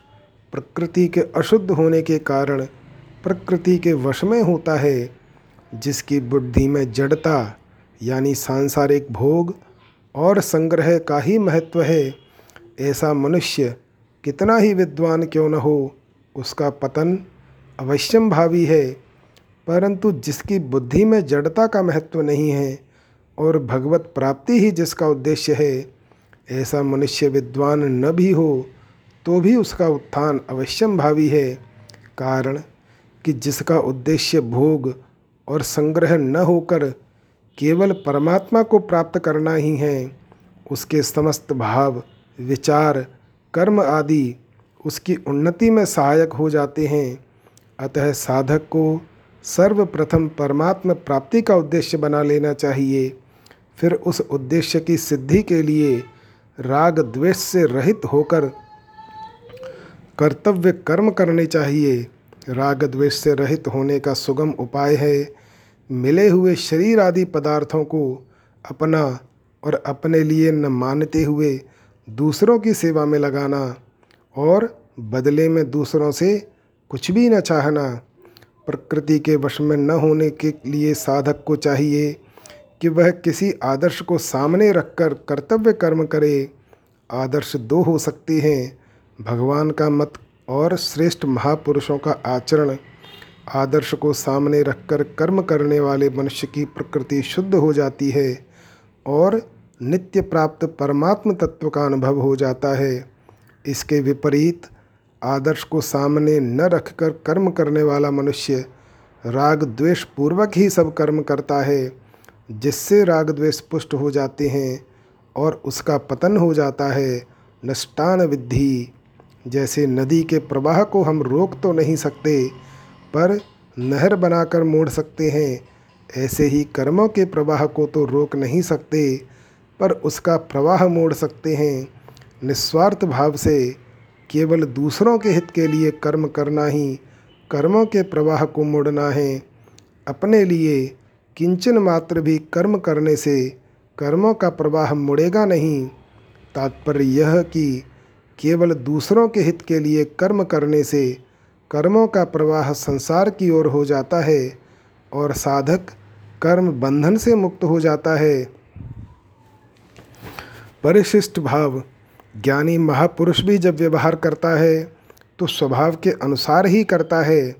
प्रकृति के अशुद्ध होने के कारण प्रकृति के वश में होता है, जिसकी बुद्धि में जड़ता, यानी सांसारिक भोग और संग्रह का ही महत्व है। ऐसा मनुष्य कितना ही विद्वान क्यों न हो, उसका पतन अवश्यम भावी है, परंतु जिसकी बुद्धि में जड़ता का महत्व नहीं है और भगवत प्राप्ति ही जिसका उद्देश्य है, ऐसा मनुष्य विद्वान न भी हो तो भी उसका उत्थान अवश्यम भावी है। कारण कि जिसका उद्देश्य भोग और संग्रह न होकर केवल परमात्मा को प्राप्त करना ही है, उसके समस्त भाव, विचार, कर्म आदि उसकी उन्नति में सहायक हो जाते हैं। अतः साधक को सर्वप्रथम परमात्मा प्राप्ति का उद्देश्य बना लेना चाहिए। फिर उस उद्देश्य की सिद्धि के लिए राग द्वेष से रहित होकर कर्तव्य कर्म करने चाहिए। राग द्वेष से रहित होने का सुगम उपाय है। मिले हुए शरीर आदि पदार्थों को अपना और अपने लिए न मानते हुए दूसरों की सेवा में लगाना और बदले में दूसरों से कुछ भी न चाहना। प्रकृति के वश में न होने के लिए साधक को चाहिए। कि वह किसी आदर्श को सामने रखकर कर्तव्य कर्म करे, आदर्श दो हो सकते हैं। भगवान का मत और श्रेष्ठ महापुरुषों का आचरण, आदर्श को सामने रखकर कर्म करने वाले मनुष्य की प्रकृति शुद्ध हो जाती है और नित्य प्राप्त परमात्म तत्व का अनुभव हो जाता है। इसके विपरीत, आदर्श को सामने न रखकर कर्म करने वाला मनुष्य राग द्वेष पूर्वक ही सब कर्म करता है। जिससे राग द्वेष पुष्ट हो जाते हैं और उसका पतन हो जाता है, नष्टान विद्धि। जैसे नदी के प्रवाह को हम रोक तो नहीं सकते, पर नहर बनाकर मोड़ सकते हैं। ऐसे ही कर्मों के प्रवाह को तो रोक नहीं सकते, पर उसका प्रवाह मोड़ सकते हैं। निस्वार्थ भाव से केवल दूसरों के हित के लिए कर्म करना ही कर्मों के प्रवाह को मोड़ना है। अपने लिए किंचन मात्र भी कर्म करने से कर्मों का प्रवाह मुड़ेगा नहीं। तात्पर्य यह कि केवल दूसरों के हित के लिए कर्म करने से कर्मों का प्रवाह संसार की ओर हो जाता है और साधक कर्म बंधन से मुक्त हो जाता है। परिशिष्ट भाव, ज्ञानी महापुरुष भी जब व्यवहार करता है तो स्वभाव के अनुसार ही करता है।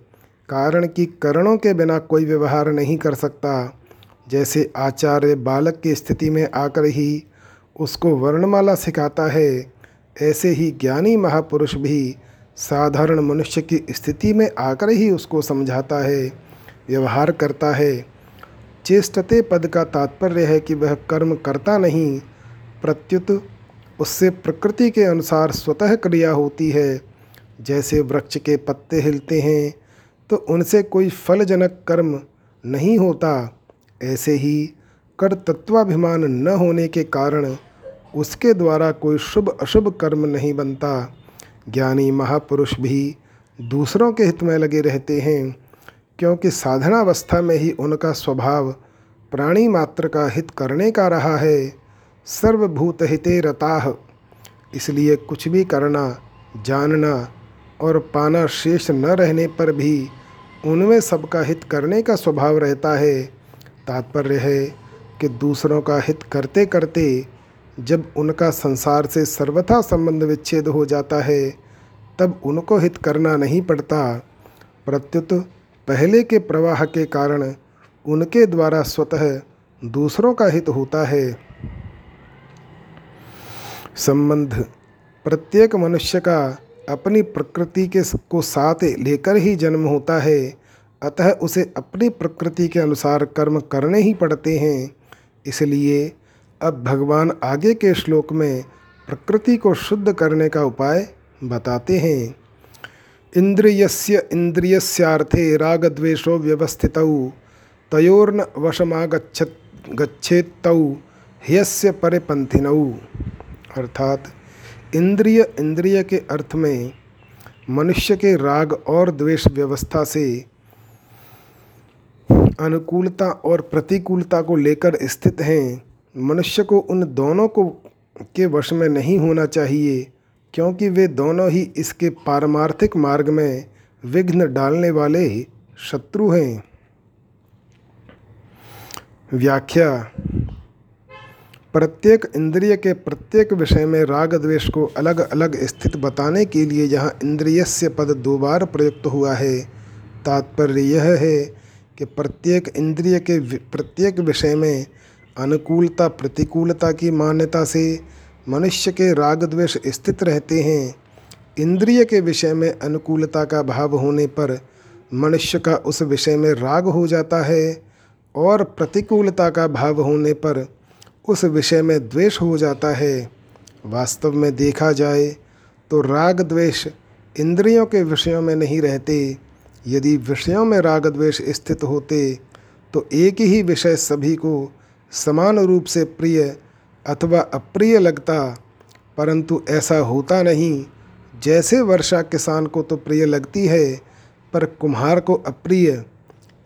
कारण कि करणों के बिना कोई व्यवहार नहीं कर सकता। जैसे आचार्य बालक की स्थिति में आकर ही उसको वर्णमाला सिखाता है, ऐसे ही ज्ञानी महापुरुष भी साधारण मनुष्य की स्थिति में आकर ही उसको समझाता है, व्यवहार करता है। चेष्टते पद का तात्पर्य है कि वह कर्म करता नहीं, प्रत्युत उससे प्रकृति के अनुसार स्वतः क्रिया होती है। जैसे वृक्ष के पत्ते हिलते हैं तो उनसे कोई फलजनक कर्म नहीं होता। ऐसे ही कर्तत्वाभिमान न होने के कारण उसके द्वारा कोई शुभ अशुभ कर्म नहीं बनता। ज्ञानी महापुरुष भी दूसरों के हित में लगे रहते हैं, क्योंकि साधनावस्था में ही उनका स्वभाव प्राणी मात्र का हित करने का रहा है। सर्वभूत हिते रताह इसलिए कुछ भी करना, जानना और पाना शेष न रहने पर भी उनमें सबका हित करने का स्वभाव रहता है। तात्पर्य है कि दूसरों का हित करते करते जब उनका संसार से सर्वथा संबंध विच्छेद हो जाता है, तब उनको हित करना नहीं पड़ता। प्रत्युत पहले के प्रवाह के कारण उनके द्वारा स्वतः दूसरों का हित होता है। संबंध प्रत्येक मनुष्य का अपनी प्रकृति के को साथ लेकर ही जन्म होता है। अतः उसे अपनी प्रकृति के अनुसार कर्म करने ही पड़ते हैं। इसलिए अब भगवान आगे के श्लोक में प्रकृति को शुद्ध करने का उपाय बताते हैं। इंद्रियस्य इंद्रियस्यार्थे रागद्वेषो व्यवस्थित, तयोर्न वशमागच्छत गच्छेतौ ह्यस्य परिपंथिनौ अर्थात इंद्रिय इंद्रिय के अर्थ में मनुष्य के राग और द्वेष व्यवस्था से अनुकूलता और प्रतिकूलता को लेकर स्थित हैं। मनुष्य को उन दोनों को के वश में नहीं होना चाहिए, क्योंकि वे दोनों ही इसके पारमार्थिक मार्ग में विघ्न डालने वाले शत्रु हैं। व्याख्या प्रत्येक इंद्रिय के प्रत्येक विषय में राग द्वेष को अलग अलग स्थित बताने के लिए यहाँ इंद्रियस्य पद दो बार प्रयुक्त हुआ है। तात्पर्य यह है कि प्रत्येक इंद्रिय के प्रत्येक विषय में अनुकूलता, प्रतिकूलता की मान्यता से मनुष्य के राग द्वेष स्थित रहते हैं। इंद्रिय के विषय में अनुकूलता का भाव होने पर मनुष्य का उस विषय में राग हो जाता है और प्रतिकूलता का भाव होने पर उस विषय में द्वेष हो जाता है। वास्तव में देखा जाए तो राग द्वेष इंद्रियों के विषयों में नहीं रहते। यदि विषयों में राग द्वेष स्थित होते तो एक ही विषय सभी को समान रूप से प्रिय अथवा अप्रिय लगता। परंतु ऐसा होता नहीं। जैसे वर्षा किसान को तो प्रिय लगती है, पर कुम्हार को अप्रिय।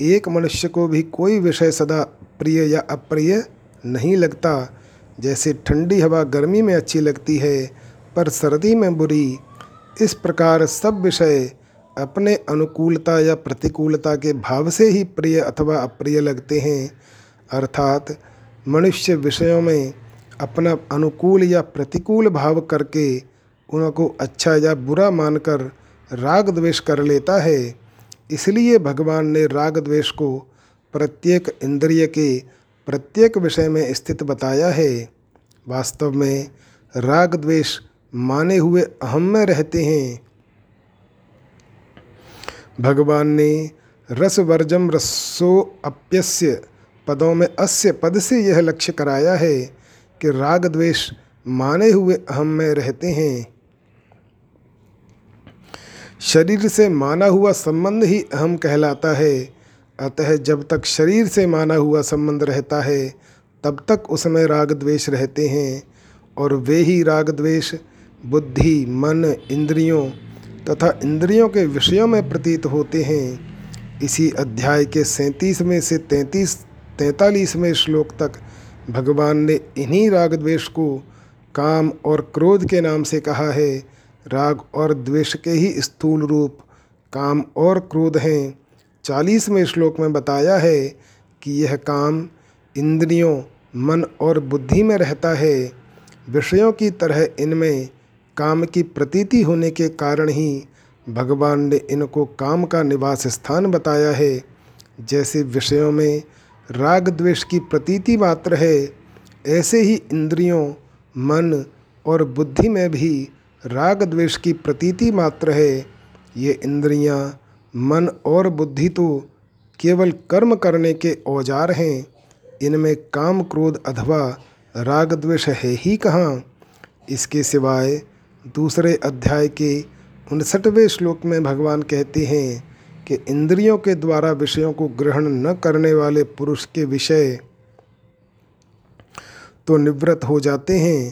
एक मनुष्य को भी कोई विषय सदा प्रिय या अप्रिय नहीं लगता। जैसे ठंडी हवा गर्मी में अच्छी लगती है, पर सर्दी में बुरी। इस प्रकार सब विषय अपने अनुकूलता या प्रतिकूलता के भाव से ही प्रिय अथवा अप्रिय लगते हैं। अर्थात मनुष्य विषयों में अपना अनुकूल या प्रतिकूल भाव करके उनको अच्छा या बुरा मानकर राग द्वेष कर लेता है। इसलिए भगवान ने राग द्वेष को प्रत्येक इंद्रिय के प्रत्येक विषय में स्थित बताया है। वास्तव में राग द्वेष माने हुए अहम में रहते हैं। भगवान ने रस वर्जम रसो अप्यस्य पदों में अस्य पद से यह लक्ष्य कराया है कि राग द्वेष माने हुए अहम में रहते हैं। शरीर से माना हुआ संबंध ही अहम कहलाता है। अतः जब तक शरीर से माना हुआ संबंध रहता है, तब तक उसमें राग द्वेष रहते हैं और वे ही राग द्वेष बुद्धि, मन, इंद्रियों तथा इंद्रियों के विषयों में प्रतीत होते हैं। इसी अध्याय के सैंतीस में से तैंतीस, तैंतालीसवें श्लोक तक भगवान ने इन्हीं राग द्वेष को काम और क्रोध के नाम से कहा है। राग और द्वेष के ही स्थूल रूप, काम और क्रोध हैं। चालीसवें श्लोक में बताया है कि यह काम इंद्रियों मन और बुद्धि में रहता है। विषयों की तरह इनमें काम की प्रतीति होने के कारण ही भगवान ने इनको काम का निवास स्थान बताया है। जैसे विषयों में राग द्वेष की प्रतीति मात्र है ऐसे ही इंद्रियों मन और बुद्धि में भी राग द्वेष की प्रतीति मात्र है। ये इंद्रियाँ, मन और बुद्धि तो केवल कर्म करने के औज़ार हैं। इनमें काम क्रोध अथवा राग द्वेष है ही कहाँ। इसके सिवाय दूसरे अध्याय के उनसठवें श्लोक में भगवान कहते हैं कि इंद्रियों के द्वारा विषयों को ग्रहण न करने वाले पुरुष के विषय तो निवृत्त हो जाते हैं,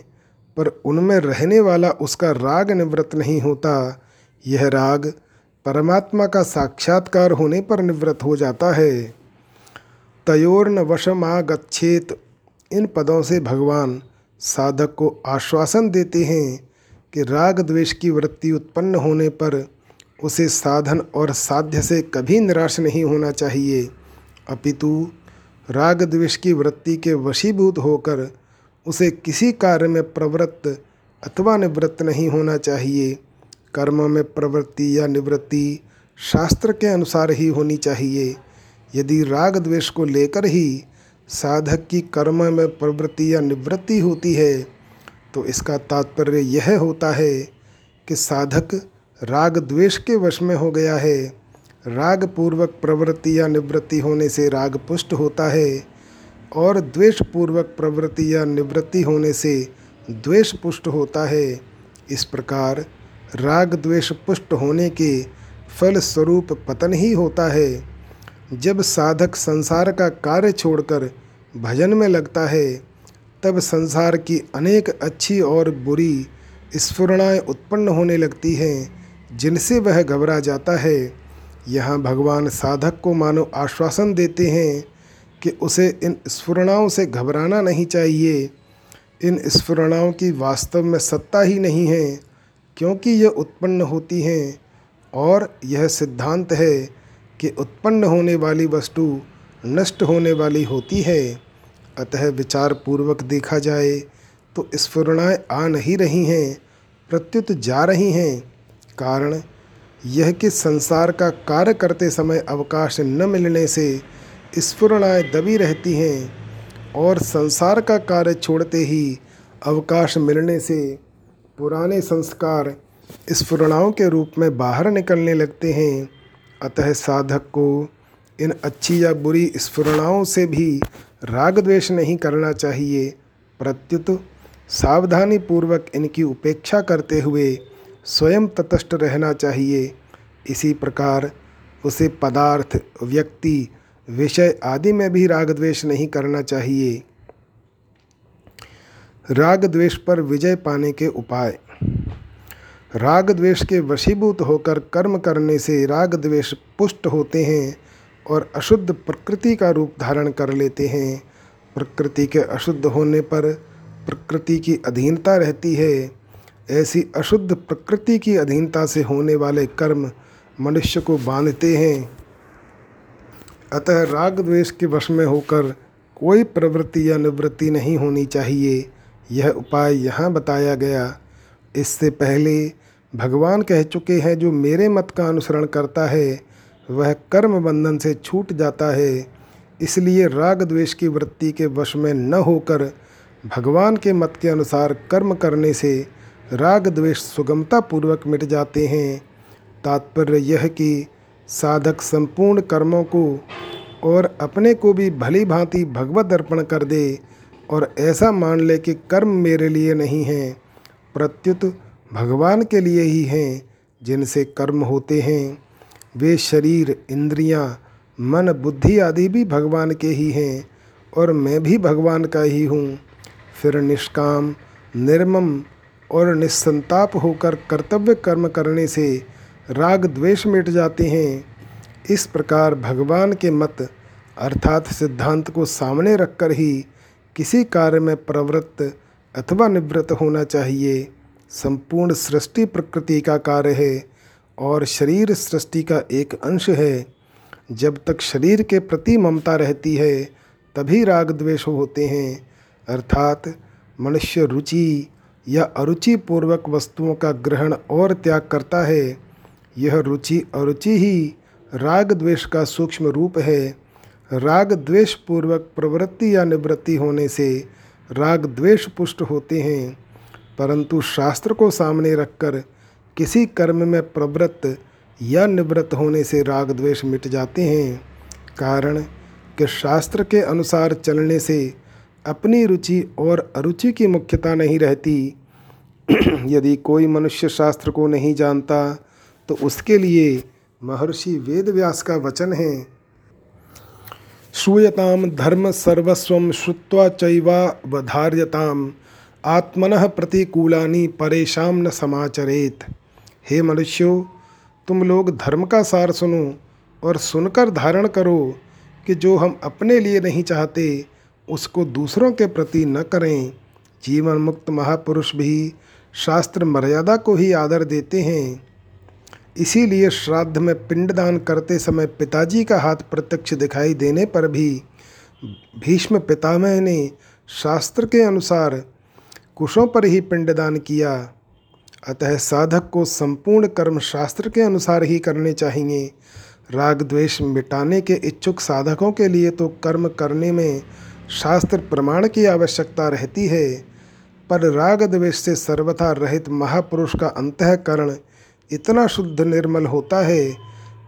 पर उनमें रहने वाला उसका राग निवृत्त नहीं होता। यह राग परमात्मा का साक्षात्कार होने पर निवृत्त हो जाता है। तयोर्न वशमागच्छेत। इन पदों से भगवान साधक को आश्वासन देते हैं कि राग द्वेष की वृत्ति उत्पन्न होने पर उसे साधन और साध्य से कभी निराश नहीं होना चाहिए। अपितु राग द्वेष की वृत्ति के वशीभूत होकर उसे किसी कार्य में प्रवृत्त अथवा निवृत्त नहीं होना चाहिए। कर्म में प्रवृत्ति या निवृत्ति शास्त्र के अनुसार ही होनी चाहिए। यदि राग द्वेष को लेकर ही साधक की कर्म में प्रवृत्ति या निवृत्ति होती है तो इसका तात्पर्य यह होता है कि साधक राग द्वेष के वश में हो गया है। राग पूर्वक प्रवृत्ति या निवृत्ति होने से राग पुष्ट होता है और द्वेष पूर्वक प्रवृत्ति या निवृत्ति होने से द्वेष पुष्ट होता है। इस प्रकार राग द्वेष पुष्ट होने के फल स्वरूप पतन ही होता है। जब साधक संसार का कार्य छोड़कर भजन में लगता है, तब संसार की अनेक अच्छी और बुरी स्फुरणाएँ उत्पन्न होने लगती हैं, जिनसे वह घबरा जाता है। यहाँ भगवान साधक को मानो आश्वासन देते हैं कि उसे इन स्फुरणाओं से घबराना नहीं चाहिए। इन स्फुरणाओं की वास्तव में सत्ता ही नहीं है। क्योंकि यह उत्पन्न होती हैं और यह सिद्धांत है कि उत्पन्न होने वाली वस्तु नष्ट होने वाली होती है। अतः विचार पूर्वक देखा जाए तो स्फुरणाएँ आ नहीं रही हैं, प्रत्युत जा रही हैं। कारण यह कि संसार का कार्य करते समय अवकाश न मिलने से स्फुरणाएँ दबी रहती हैं और संसार का कार्य छोड़ते ही अवकाश मिलने से पुराने संस्कार स्फुरणाओं के रूप में बाहर निकलने लगते हैं। अतः साधक को इन अच्छी या बुरी स्फुरणाओं से भी राग द्वेष नहीं करना चाहिए। प्रत्युत सावधानी पूर्वक इनकी उपेक्षा करते हुए स्वयं तटस्थ रहना चाहिए। इसी प्रकार उसे पदार्थ, व्यक्ति, विषय आदि में भी राग द्वेष नहीं करना चाहिए। राग द्वेष पर विजय पाने के उपाय। राग द्वेष के वशीभूत होकर कर्म करने से राग द्वेष पुष्ट होते हैं और अशुद्ध प्रकृति का रूप धारण कर लेते हैं। प्रकृति के अशुद्ध होने पर प्रकृति की अधीनता रहती है। ऐसी अशुद्ध प्रकृति की अधीनता से होने वाले कर्म मनुष्य को बांधते हैं। अतः राग द्वेष के वश में होकर कोई प्रवृत्ति या निवृत्ति नहीं होनी चाहिए। यह उपाय यहाँ बताया गया। इससे पहले भगवान कह चुके हैं, जो मेरे मत का अनुसरण करता है, वह कर्म बंधन से छूट जाता है। इसलिए राग द्वेष की वृत्ति के वश में न होकर भगवान के मत के अनुसार कर्म करने से राग द्वेष सुगमता पूर्वक मिट जाते हैं। तात्पर्य यह कि साधक संपूर्ण कर्मों को और अपने को भी भली भांति भगवत अर्पण कर दे और ऐसा मान ले कि कर्म मेरे लिए नहीं हैं प्रत्युत भगवान के लिए ही हैं जिनसे कर्म होते हैं। वे शरीर इंद्रियाँ, मन बुद्धि आदि भी भगवान के ही हैं और मैं भी भगवान का ही हूँ। फिर निष्काम निर्मम और निस्संताप होकर कर्तव्य कर्म करने से राग द्वेष मिट जाते हैं। इस प्रकार भगवान के मत अर्थात सिद्धांत को सामने रखकर ही किसी कार्य में प्रवृत्त अथवा निवृत्त होना चाहिए। संपूर्ण सृष्टि प्रकृति का कार्य है और शरीर सृष्टि का एक अंश है। जब तक शरीर के प्रति ममता रहती है, तभी राग द्वेष होते हैं। अर्थात मनुष्य रुचि या अरुचि पूर्वक वस्तुओं का ग्रहण और त्याग करता है। यह रुचि अरुचि ही राग द्वेष का सूक्ष्म रूप है। राग द्वेष पूर्वक प्रवृत्ति या निवृत्ति होने से राग द्वेष पुष्ट होते हैं, परंतु शास्त्र को सामने रखकर किसी कर्म में प्रवृत्त या निवृत्त होने से राग द्वेष मिट जाते हैं, कारण कि शास्त्र के अनुसार चलने से अपनी रुचि और अरुचि की मुख्यता नहीं रहती। [CLEARS THROAT] यदि कोई मनुष्य शास्त्र को नहीं जानता तो उसके लिए महर्षि वेदव्यास का वचन है श्रूयताम धर्म सर्वस्व श्रुत्वा चैवावधार्यताम आत्मन प्रतिकूलानी परेशान न समाचरेत। हे मनुष्यों, तुम लोग धर्म का सार सुनो और सुनकर धारण करो कि जो हम अपने लिए नहीं चाहते, उसको दूसरों के प्रति न करें। जीवन मुक्त महापुरुष भी शास्त्र मर्यादा को ही आदर देते हैं। इसीलिए श्राद्ध में पिंडदान करते समय पिताजी का हाथ प्रत्यक्ष दिखाई देने पर भी भीष्म पितामह ने शास्त्र के अनुसार कुशों पर ही पिंडदान किया। अतः साधक को संपूर्ण कर्म शास्त्र के अनुसार ही करने चाहिए। राग द्वेष मिटाने के इच्छुक साधकों के लिए तो कर्म करने में शास्त्र प्रमाण की आवश्यकता रहती है। पर राग द्वेष से सर्वथा रहित महापुरुष का अंतकरण इतना शुद्ध निर्मल होता है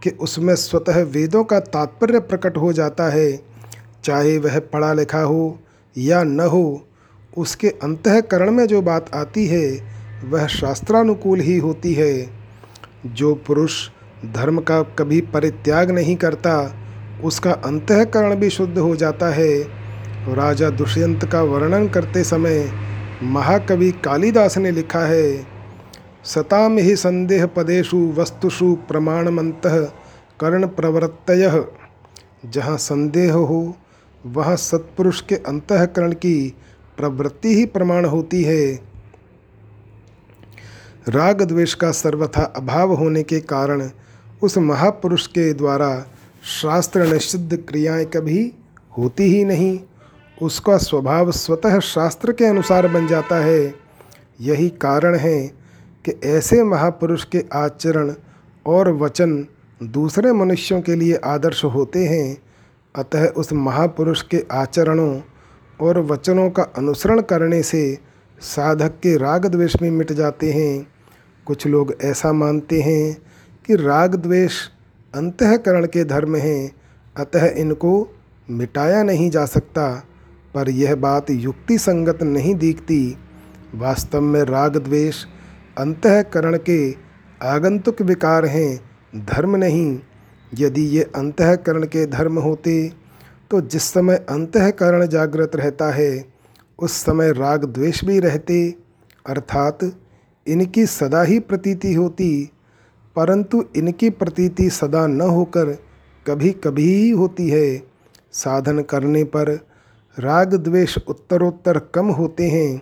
कि उसमें स्वतः वेदों का तात्पर्य प्रकट हो जाता है। चाहे वह पढ़ा लिखा हो या न हो, उसके अंतकरण में जो बात आती है, वह शास्त्रानुकूल ही होती है। जो पुरुष धर्म का कभी परित्याग नहीं करता, उसका अंतकरण भी शुद्ध हो जाता है। राजा दुष्यंत का वर्णन करते समय महाकवि कालिदास ने लिखा है सताम ही संदेह पदेशु वस्तुषु प्रमाणमंत कर्ण प्रवृत्तय जहाँ संदेह हो, वहाँ सत्पुरुष के अंतकरण की प्रवृत्ति ही प्रमाण होती है। राग द्वेष का सर्वथा अभाव होने के कारण उस महापुरुष के द्वारा शास्त्र निषिद्ध क्रियाएँ कभी होती ही नहीं। उसका स्वभाव स्वतः शास्त्र के अनुसार बन जाता है। यही कारण है कि ऐसे महापुरुष के आचरण और वचन दूसरे मनुष्यों के लिए आदर्श होते हैं, अतः उस महापुरुष के आचरणों और वचनों का अनुसरण करने से साधक के राग द्वेष में मिट जाते हैं। कुछ लोग ऐसा मानते हैं कि राग द्वेष अंतकरण के धर्म हैं, अतः इनको मिटाया नहीं जा सकता, पर यह बात युक्ति संगत नहीं दिखती। वास्तव में राग द्वेष अंतकरण के आगंतुक विकार हैं, धर्म नहीं। यदि ये अंतकरण के धर्म होते तो जिस समय अंतकरण जागृत रहता है, उस समय राग द्वेष भी रहते। अर्थात इनकी सदा ही प्रतीति होती, परंतु इनकी प्रतीति सदा न होकर कभी कभी ही होती है। साधन करने पर राग द्वेष उत्तरोत्तर कम होते हैं।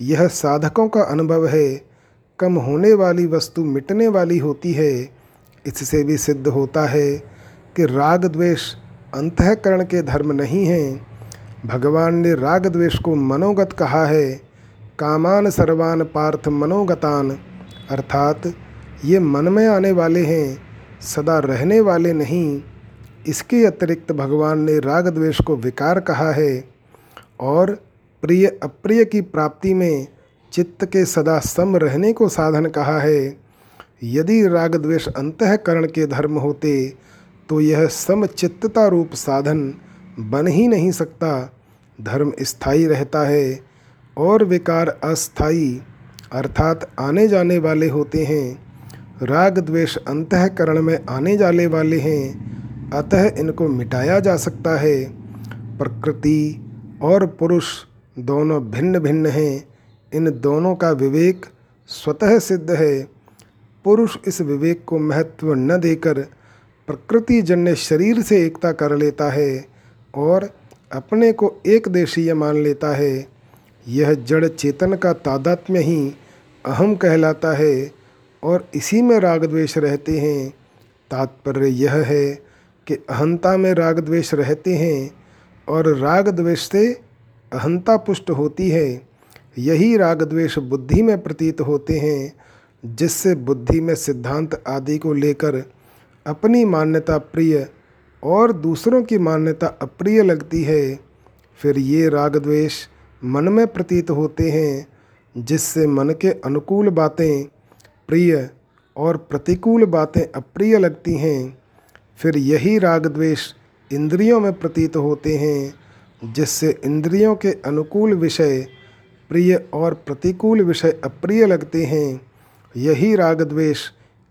यह साधकों का अनुभव है। कम होने वाली वस्तु मिटने वाली होती है। इससे भी सिद्ध होता है कि राग द्वेष अंतकरण के धर्म नहीं हैं। भगवान ने राग द्वेष को मनोगत कहा है। कामान सर्वान पार्थ मनोगतान। अर्थात ये मन में आने वाले हैं, सदा रहने वाले नहीं। इसके अतिरिक्त भगवान ने राग द्वेष को विकार कहा है और प्रिय अप्रिय की प्राप्ति में चित्त के सदा सम रहने को साधन कहा है। यदि राग द्वेष अंतकरण के धर्म होते तो यह समचित्तता रूप साधन बन ही नहीं सकता। धर्म स्थायी रहता है और विकार अस्थाई अर्थात आने जाने वाले होते हैं। राग द्वेष अंतकरण में आने जाने वाले हैं, अतः इनको मिटाया जा सकता है। प्रकृति और पुरुष दोनों भिन्न भिन्न हैं। इन दोनों का विवेक स्वतः सिद्ध है। पुरुष इस विवेक को महत्व न देकर प्रकृति जन्य शरीर से एकता कर लेता है और अपने को एक देशीय मान लेता है। यह जड़ चेतन का तादात्म्य ही अहम कहलाता है और इसी में राग द्वेष रहते हैं। तात्पर्य यह है कि अहंता में राग द्वेष रहते हैं और राग द्वेष से अहंता पुष्ट होती है। यही राग द्वेष बुद्धि में प्रतीत होते हैं, जिससे बुद्धि में सिद्धांत आदि को लेकर अपनी मान्यता प्रिय और दूसरों की मान्यता अप्रिय लगती है। फिर ये राग द्वेष मन में प्रतीत होते हैं, जिससे मन के अनुकूल बातें प्रिय और प्रतिकूल बातें अप्रिय लगती हैं। फिर यही राग द्वेष इंद्रियों में प्रतीत होते हैं, जिससे इंद्रियों के अनुकूल विषय प्रिय और प्रतिकूल विषय अप्रिय लगते हैं। यही राग द्वेष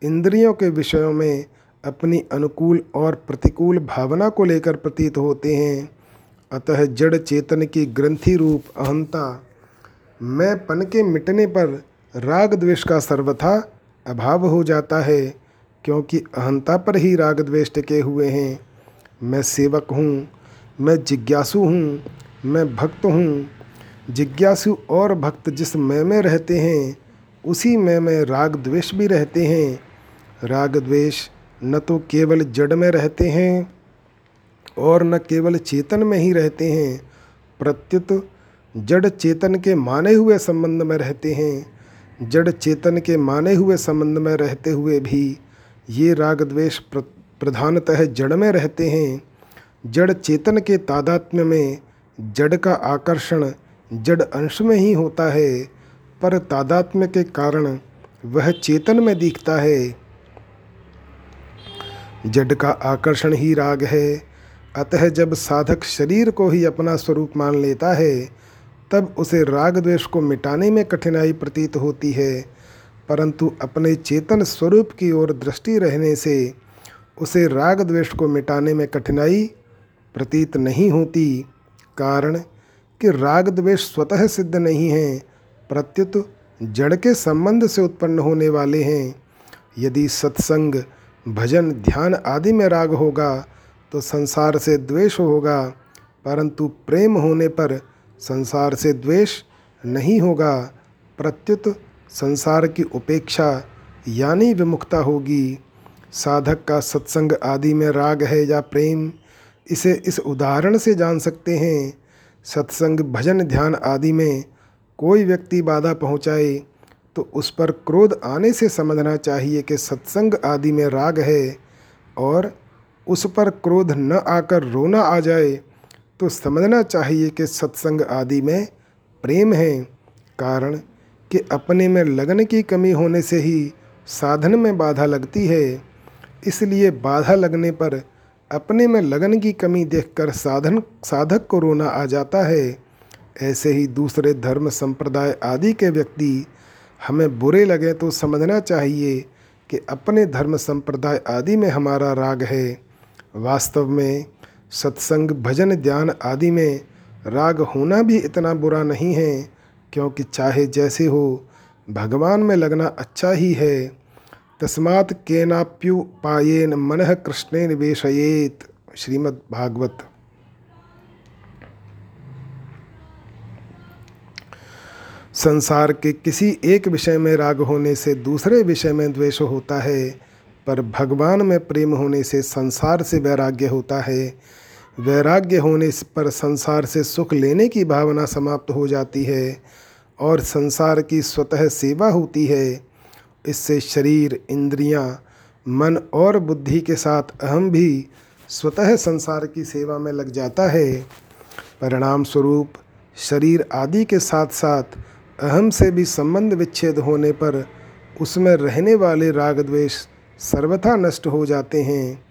इंद्रियों के विषयों में अपनी अनुकूल और प्रतिकूल भावना को लेकर प्रतीत होते हैं। अतः जड़ चेतन की ग्रंथि रूप अहंता। मैं पन के मिटने पर राग द्वेष का सर्वथा अभाव हो जाता है, क्योंकि अहंता पर ही राग द्वेष टिके हुए हैं। मैं सेवक हूँ, मैं जिज्ञासु हूँ, मैं भक्त हूँ जिज्ञासु और भक्त जिस मैं में रहते हैं, उसी मैं में राग द्वेष भी रहते हैं। राग द्वेष न तो केवल जड़ में रहते हैं और न केवल चेतन में ही रहते हैं। प्रत्युत जड़ चेतन के माने हुए संबंध में रहते हैं। जड़ चेतन के माने हुए संबंध में रहते हुए भी ये राग द्वेष प्रधानतः जड़ में रहते हैं। जड़ चेतन के तादात्म्य में जड़ का आकर्षण जड़ अंश में ही होता है, पर तादात्म्य के कारण वह चेतन में दिखता है। जड़ का आकर्षण ही राग है। अतः जब साधक शरीर को ही अपना स्वरूप मान लेता है, तब उसे राग द्वेष को मिटाने में कठिनाई प्रतीत होती है। परंतु अपने चेतन स्वरूप की ओर दृष्टि रहने से उसे राग द्वेष को मिटाने में कठिनाई प्रतीत नहीं होती, कारण कि राग द्वेष स्वतः सिद्ध नहीं है, प्रत्युत जड़ के संबंध से उत्पन्न होने वाले हैं। यदि सत्संग, भजन, ध्यान आदि में राग होगा तो संसार से द्वेष होगा, परंतु प्रेम होने पर संसार से द्वेष नहीं होगा। प्रत्युत संसार की उपेक्षा यानी विमुखता होगी। साधक का सत्संग आदि में राग है या प्रेम, इसे इस उदाहरण से जान सकते हैं। सत्संग, भजन, ध्यान आदि में कोई व्यक्ति बाधा पहुँचाए तो उस पर क्रोध आने से समझना चाहिए कि सत्संग आदि में राग है और उस पर क्रोध न आकर रोना आ जाए तो समझना चाहिए कि सत्संग आदि में प्रेम है। कारण कि अपने में लगन की कमी होने से ही साधन में बाधा लगती है, इसलिए बाधा लगने पर अपने में लगन की कमी देखकर साधन, साधक को रोना आ जाता है। ऐसे ही दूसरे धर्म संप्रदाय आदि के व्यक्ति हमें बुरे लगे तो समझना चाहिए कि अपने धर्म संप्रदाय आदि में हमारा राग है। वास्तव में सत्संग, भजन, ध्यान आदि में राग होना भी इतना बुरा नहीं है, क्योंकि चाहे जैसे हो, भगवान में लगना अच्छा ही है। तस्मात् केनाप्युपायेन मन कृष्णे निवेशयेत। श्रीमद् भागवत संसार के किसी एक विषय में राग होने से दूसरे विषय में द्वेष होता है, पर भगवान में प्रेम होने से संसार से वैराग्य होता है। वैराग्य होने पर संसार से सुख लेने की भावना समाप्त हो जाती है, और संसार की स्वतः सेवा होती है। इससे शरीर इंद्रियाँ, मन और बुद्धि के साथ अहम भी स्वतः संसार की सेवा में लग जाता है। परिणाम स्वरूप शरीर आदि के साथ साथ अहम से भी संबंध विच्छेद होने पर उसमें रहने वाले राग द्वेष सर्वथा नष्ट हो जाते हैं।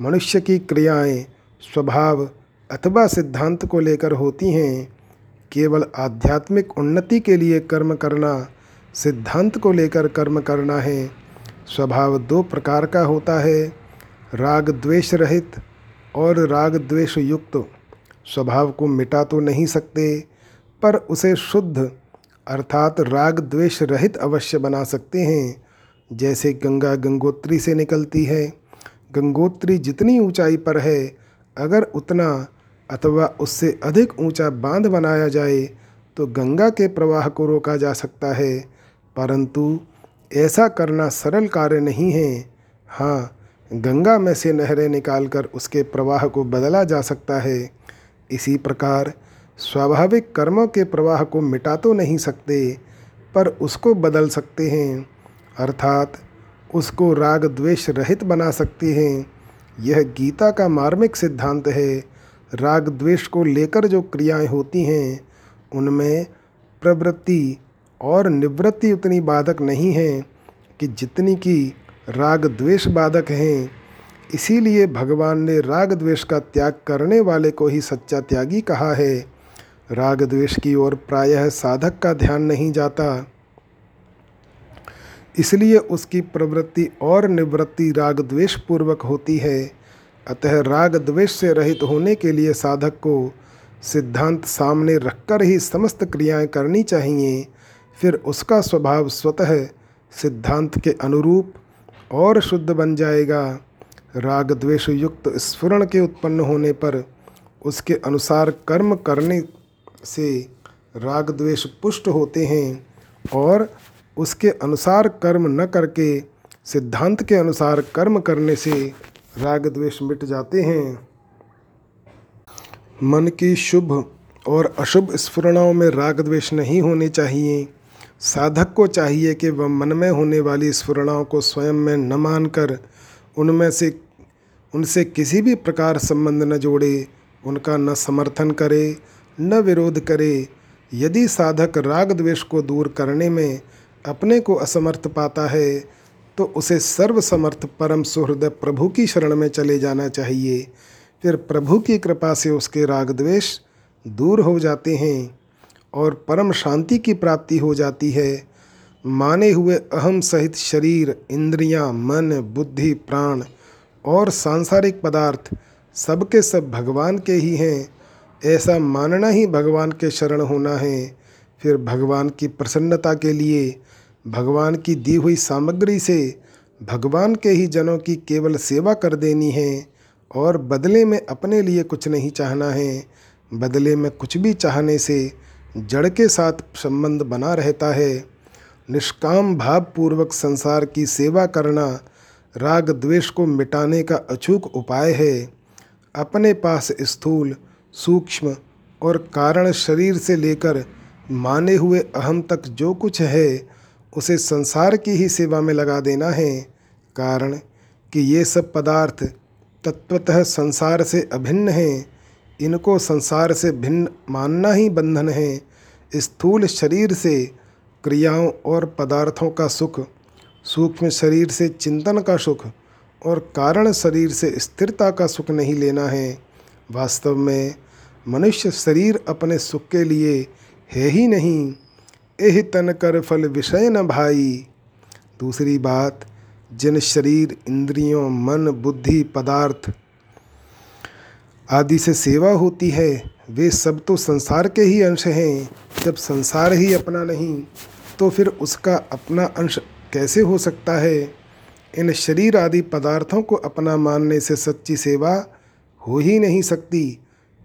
मनुष्य की क्रियाएँ स्वभाव अथवा सिद्धांत को लेकर होती हैं। केवल आध्यात्मिक उन्नति के लिए कर्म करना सिद्धांत को लेकर कर्म करना है। स्वभाव दो प्रकार का होता है, राग द्वेष रहित और राग द्वेष युक्त। स्वभाव को मिटा तो नहीं सकते, पर उसे शुद्ध अर्थात राग द्वेष रहित अवश्य बना सकते हैं। जैसे गंगा गंगोत्री से निकलती है। गंगोत्री जितनी ऊंचाई पर है, अगर उतना अथवा उससे अधिक ऊँचा बाँध बनाया जाए तो गंगा के प्रवाह को रोका जा सकता है। परंतु ऐसा करना सरल कार्य नहीं है। हाँ गंगा में से नहरें निकालकर उसके प्रवाह को बदला जा सकता है। इसी प्रकार, स्वाभाविक कर्मों के प्रवाह को मिटा तो नहीं सकते, पर उसको बदल सकते हैं। अर्थात, उसको राग द्वेष रहित बना सकते हैं। यह गीता का मार्मिक सिद्धांत है। राग द्वेष को लेकर जो क्रियाएँ होती हैं, उनमें प्रवृत्ति और निवृत्ति उतनी बाधक नहीं है कि जितनी की राग द्वेष बाधक हैं। इसीलिए भगवान ने राग द्वेष का त्याग करने वाले को ही सच्चा त्यागी कहा है। राग द्वेष की ओर प्रायः साधक का ध्यान नहीं जाता। इसलिए उसकी प्रवृत्ति और निवृत्ति राग द्वेष पूर्वक होती है। अतः राग द्वेष से रहित होने के लिए साधक को सिद्धांत सामने रखकर ही समस्त क्रियाएँ करनी चाहिए। फिर उसका स्वभाव स्वतः सिद्धांत के अनुरूप और शुद्ध बन जाएगा। राग द्वेष युक्त स्फुरण के उत्पन्न होने पर उसके अनुसार कर्म करने से राग द्वेष पुष्ट होते हैं और उसके अनुसार कर्म न करके सिद्धांत के अनुसार कर्म करने से राग द्वेष मिट जाते हैं। मन की शुभ और अशुभ स्फुरणाओं में राग द्वेष नहीं होने चाहिए। साधक को चाहिए कि वह मन में होने वाली स्फुरणाओं को स्वयं में न मानकर उनमें से, उनसे किसी भी प्रकार संबंध न जोड़े, उनका न समर्थन करे, न विरोध करे। यदि साधक राग द्वेष को दूर करने में अपने को असमर्थ पाता है तो उसे सर्वसमर्थ परम सुहृद प्रभु की शरण में चले जाना चाहिए। फिर प्रभु की कृपा से उसके राग द्वेष दूर हो जाते हैं। और परम शांति की प्राप्ति हो जाती है। माने हुए अहम सहित शरीर इंद्रियाँ, मन बुद्धि प्राण और सांसारिक पदार्थ सबके सब भगवान के ही हैं। ऐसा मानना ही भगवान के शरण होना है। फिर भगवान की प्रसन्नता के लिए भगवान की दी हुई सामग्री से भगवान के ही जनों की केवल सेवा कर देनी है और बदले में अपने लिए कुछ नहीं चाहना है। बदले में कुछ भी चाहने से जड़ के साथ संबंध बना रहता है। निष्काम भाव पूर्वक संसार की सेवा करना राग द्वेष को मिटाने का अचूक उपाय है। अपने पास स्थूल, सूक्ष्म और कारण शरीर से लेकर माने हुए अहम तक जो कुछ है, उसे संसार की ही सेवा में लगा देना है। कारण कि ये सब पदार्थ तत्वतः संसार से अभिन्न हैं। इनको संसार से भिन्न मानना ही बंधन है। स्थूल शरीर से क्रियाओं और पदार्थों का सुख, सूक्ष्म शरीर से चिंतन का सुख और कारण शरीर से स्थिरता का सुख नहीं लेना है। वास्तव में मनुष्य शरीर अपने सुख के लिए है ही नहीं। एह तन कर फल विषय न भाई। दूसरी बात, जिन शरीर, इंद्रियों, मन, बुद्धि, पदार्थ आदि से सेवा होती है, वे सब तो संसार के ही अंश हैं। जब संसार ही अपना नहीं तो फिर उसका अपना अंश कैसे हो सकता है? इन शरीर आदि पदार्थों को अपना मानने से सच्ची सेवा हो ही नहीं सकती,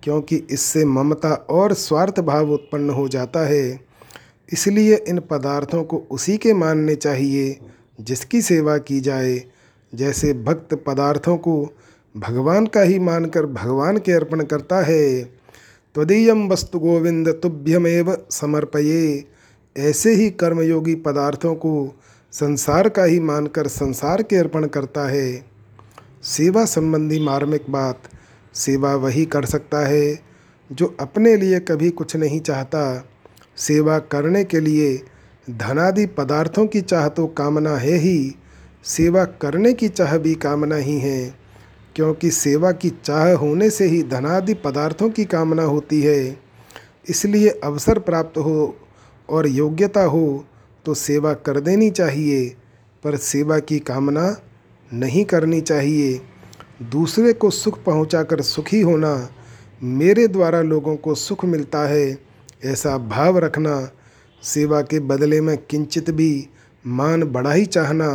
क्योंकि इससे ममता और स्वार्थ भाव उत्पन्न हो जाता है। इसलिए इन पदार्थों को उसी के मानने चाहिए, जिसकी सेवा की जाए। जैसे भक्त पदार्थों को भगवान का ही मानकर भगवान के अर्पण करता है। त्वदीयम वस्तु गोविंद तुभ्यमेव समर्पये। ऐसे ही कर्मयोगी पदार्थों को संसार का ही मानकर संसार के अर्पण करता है। सेवा संबंधी मार्मिक बात, सेवा वही कर सकता है, जो अपने लिए कभी कुछ नहीं चाहता। सेवा करने के लिए धनादि पदार्थों की चाह तो कामना है ही, सेवा करने की चाह भी कामना ही है। क्योंकि सेवा की चाह होने से ही धनादि पदार्थों की कामना होती है। इसलिए अवसर प्राप्त हो और योग्यता हो तो सेवा कर देनी चाहिए, पर सेवा की कामना नहीं करनी चाहिए। दूसरे को सुख पहुंचाकर सुखी होना मेरे द्वारा लोगों को सुख मिलता है, ऐसा भाव रखना। सेवा के बदले में किंचित भी मान बढ़ाई चाहना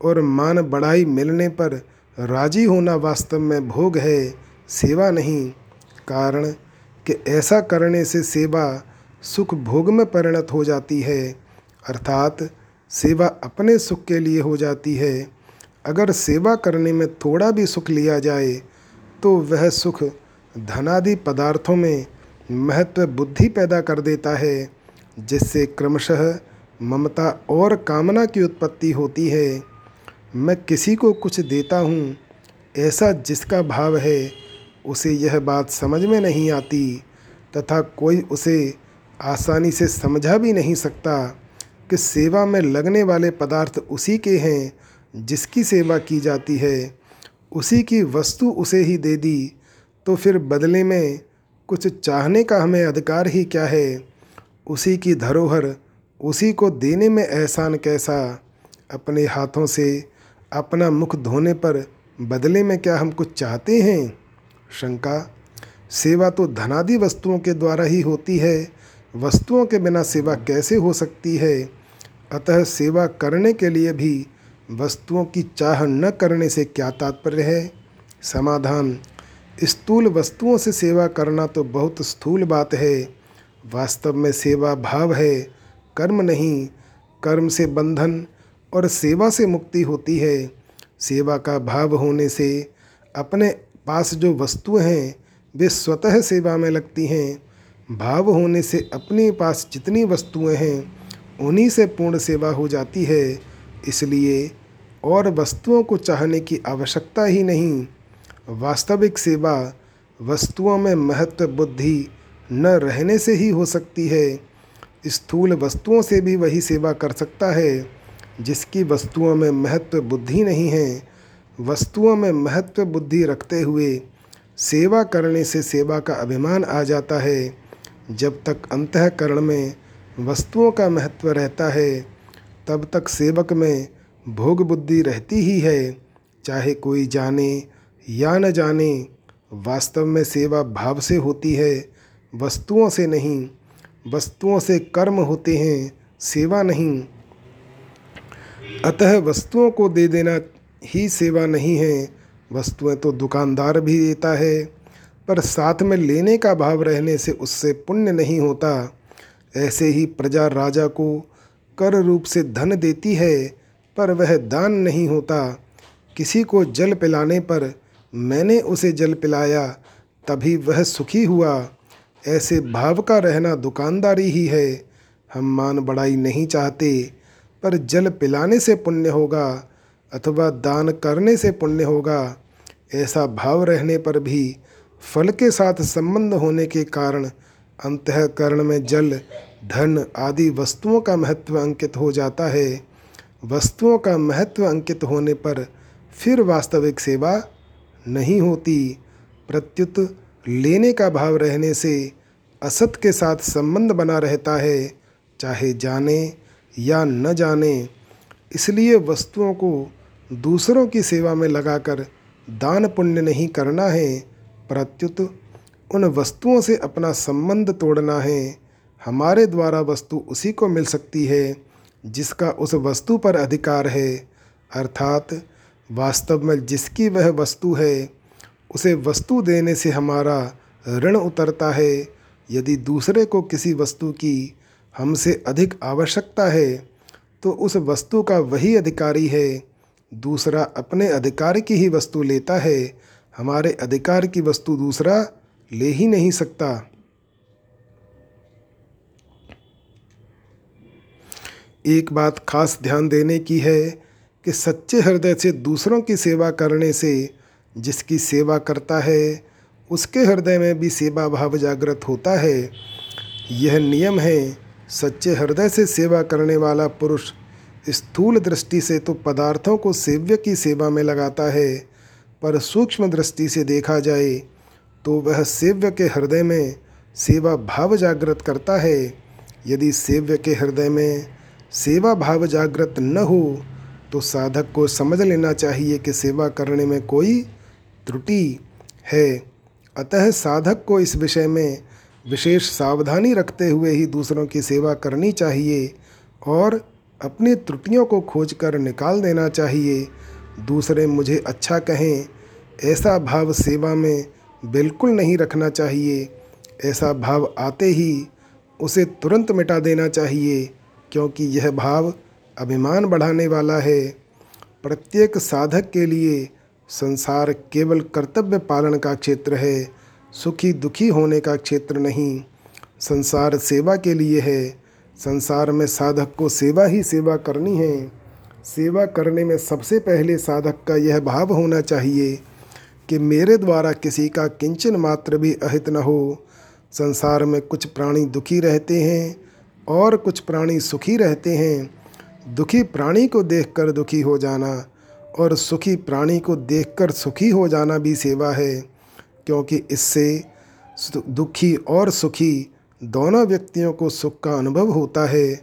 और मान बढ़ाई मिलने पर राज़ी होना वास्तव में भोग है, सेवा नहीं। कारण, कि ऐसा करने से सेवा सुख भोग में परिणत हो जाती है। अर्थात, सेवा अपने सुख के लिए हो जाती है। अगर सेवा करने में थोड़ा भी सुख लिया जाए तो वह सुख धनादि पदार्थों में महत्व बुद्धि पैदा कर देता है, जिससे क्रमशः ममता और कामना की उत्पत्ति होती है। मैं किसी को कुछ देता हूँ, ऐसा जिसका भाव है, उसे यह बात समझ में नहीं आती, तथा कोई उसे आसानी से समझा भी नहीं सकता कि सेवा में लगने वाले पदार्थ उसी के हैं, जिसकी सेवा की जाती है। उसी की वस्तु उसे ही दे दी तो फिर बदले में कुछ चाहने का हमें अधिकार ही क्या है? उसी की धरोहर उसी को देने में एहसान कैसा? अपने हाथों से अपना मुख धोने पर बदले में क्या हम कुछ चाहते हैं? शंका। सेवा तो धनादि वस्तुओं के द्वारा ही होती है। वस्तुओं के बिना सेवा कैसे हो सकती है? अतः सेवा करने के लिए भी वस्तुओं की चाह न करने से क्या तात्पर्य है? समाधान। स्थूल वस्तुओं से सेवा करना तो बहुत स्थूल बात है। वास्तव में सेवा भाव है। कर्म नहीं। कर्म से बंधन और सेवा से मुक्ति होती है। सेवा का भाव होने से अपने पास जो वस्तुएँ हैं, वे स्वतः सेवा में लगती हैं। भाव होने से अपने पास जितनी वस्तुएँ हैं, उन्हीं से पूर्ण सेवा हो जाती है। इसलिए और वस्तुओं को चाहने की आवश्यकता ही नहीं। वास्तविक सेवा वस्तुओं में महत्व, बुद्धि न रहने से ही हो सकती है। स्थूल वस्तुओं से भी वही सेवा कर सकता है। जिसकी वस्तुओं में महत्व बुद्धि नहीं है, वस्तुओं में महत्व बुद्धि रखते हुए सेवा करने से सेवा का अभिमान आ जाता है। जब तक अंतकरण में वस्तुओं का महत्व रहता है, तब तक सेवक में भोग बुद्धि रहती ही है। चाहे कोई जाने या न जाने, वास्तव में सेवा भाव से होती है, वस्तुओं से नहीं, वस्तुओं से कर्म होते हैं, सेवा नहीं। अतः वस्तुओं को दे देना ही सेवा नहीं है। वस्तुएँ तो दुकानदार भी देता है, पर साथ में लेने का भाव रहने से उससे पुण्य नहीं होता। ऐसे ही प्रजा राजा को कर रूप से धन देती है, पर वह दान नहीं होता। किसी को जल पिलाने पर मैंने उसे जल पिलाया, तभी वह सुखी हुआ। ऐसे भाव का रहना दुकानदारी ही है। हम मान बड़ाई नहीं चाहते। पर जल पिलाने से पुण्य होगा अथवा दान करने से पुण्य होगा, ऐसा भाव रहने पर भी फल के साथ संबंध होने के कारण अंतकरण में जल, धन आदि वस्तुओं का महत्व अंकित हो जाता है। वस्तुओं का महत्व अंकित होने पर फिर वास्तविक सेवा नहीं होती। प्रत्युत लेने का भाव रहने से असत के साथ संबंध बना रहता है, चाहे जाने या न जाने, इसलिए वस्तुओं को दूसरों की सेवा में लगाकर दान पुण्य नहीं करना है, प्रत्युत उन वस्तुओं से अपना संबंध तोड़ना है। हमारे द्वारा वस्तु उसी को मिल सकती है, जिसका उस वस्तु पर अधिकार है। अर्थात, वास्तव में जिसकी वह वस्तु है, उसे वस्तु देने से हमारा ऋण उतरता है। यदि दूसरे को किसी वस्तु की हमसे अधिक आवश्यकता है तो उस वस्तु का वही अधिकारी है। दूसरा अपने अधिकार की ही वस्तु लेता है, हमारे अधिकार की वस्तु दूसरा ले ही नहीं सकता। एक बात खास ध्यान देने की है कि सच्चे हृदय से दूसरों की सेवा करने से जिसकी सेवा करता है, उसके हृदय में भी सेवा भाव जागृत होता है। यह नियम है सच्चे हृदय से सेवा करने वाला पुरुष स्थूल दृष्टि से तो पदार्थों को सेव्य की सेवा में लगाता है, पर सूक्ष्म दृष्टि से देखा जाए तो वह सेव्य के हृदय में सेवा भाव जागृत करता है। यदि सेव्य के हृदय में सेवा भाव जागृत न हो तो साधक को समझ लेना चाहिए कि सेवा करने में कोई त्रुटि है। अतः साधक को इस विषय में विशेष सावधानी रखते हुए ही दूसरों की सेवा करनी चाहिए और अपनी त्रुटियों को खोजकर निकाल देना चाहिए। दूसरे मुझे अच्छा कहें, ऐसा भाव सेवा में बिल्कुल नहीं रखना चाहिए। ऐसा भाव आते ही उसे तुरंत मिटा देना चाहिए, क्योंकि यह भाव अभिमान बढ़ाने वाला है। प्रत्येक साधक के लिए संसार केवल कर्तव्य पालन का क्षेत्र है। सुखी दुखी होने का क्षेत्र नहीं। संसार सेवा के लिए है। संसार में साधक को सेवा ही सेवा करनी है। सेवा करने में सबसे पहले साधक का यह भाव होना चाहिए कि मेरे द्वारा किसी का किंचन मात्र भी अहित न हो। संसार में कुछ प्राणी दुखी रहते हैं और कुछ प्राणी सुखी रहते हैं। दुखी प्राणी को देखकर दुखी हो जाना और सुखी प्राणी को देखकर सुखी हो जाना भी सेवा है। क्योंकि इससे दुखी और सुखी दोनों व्यक्तियों को सुख का अनुभव होता है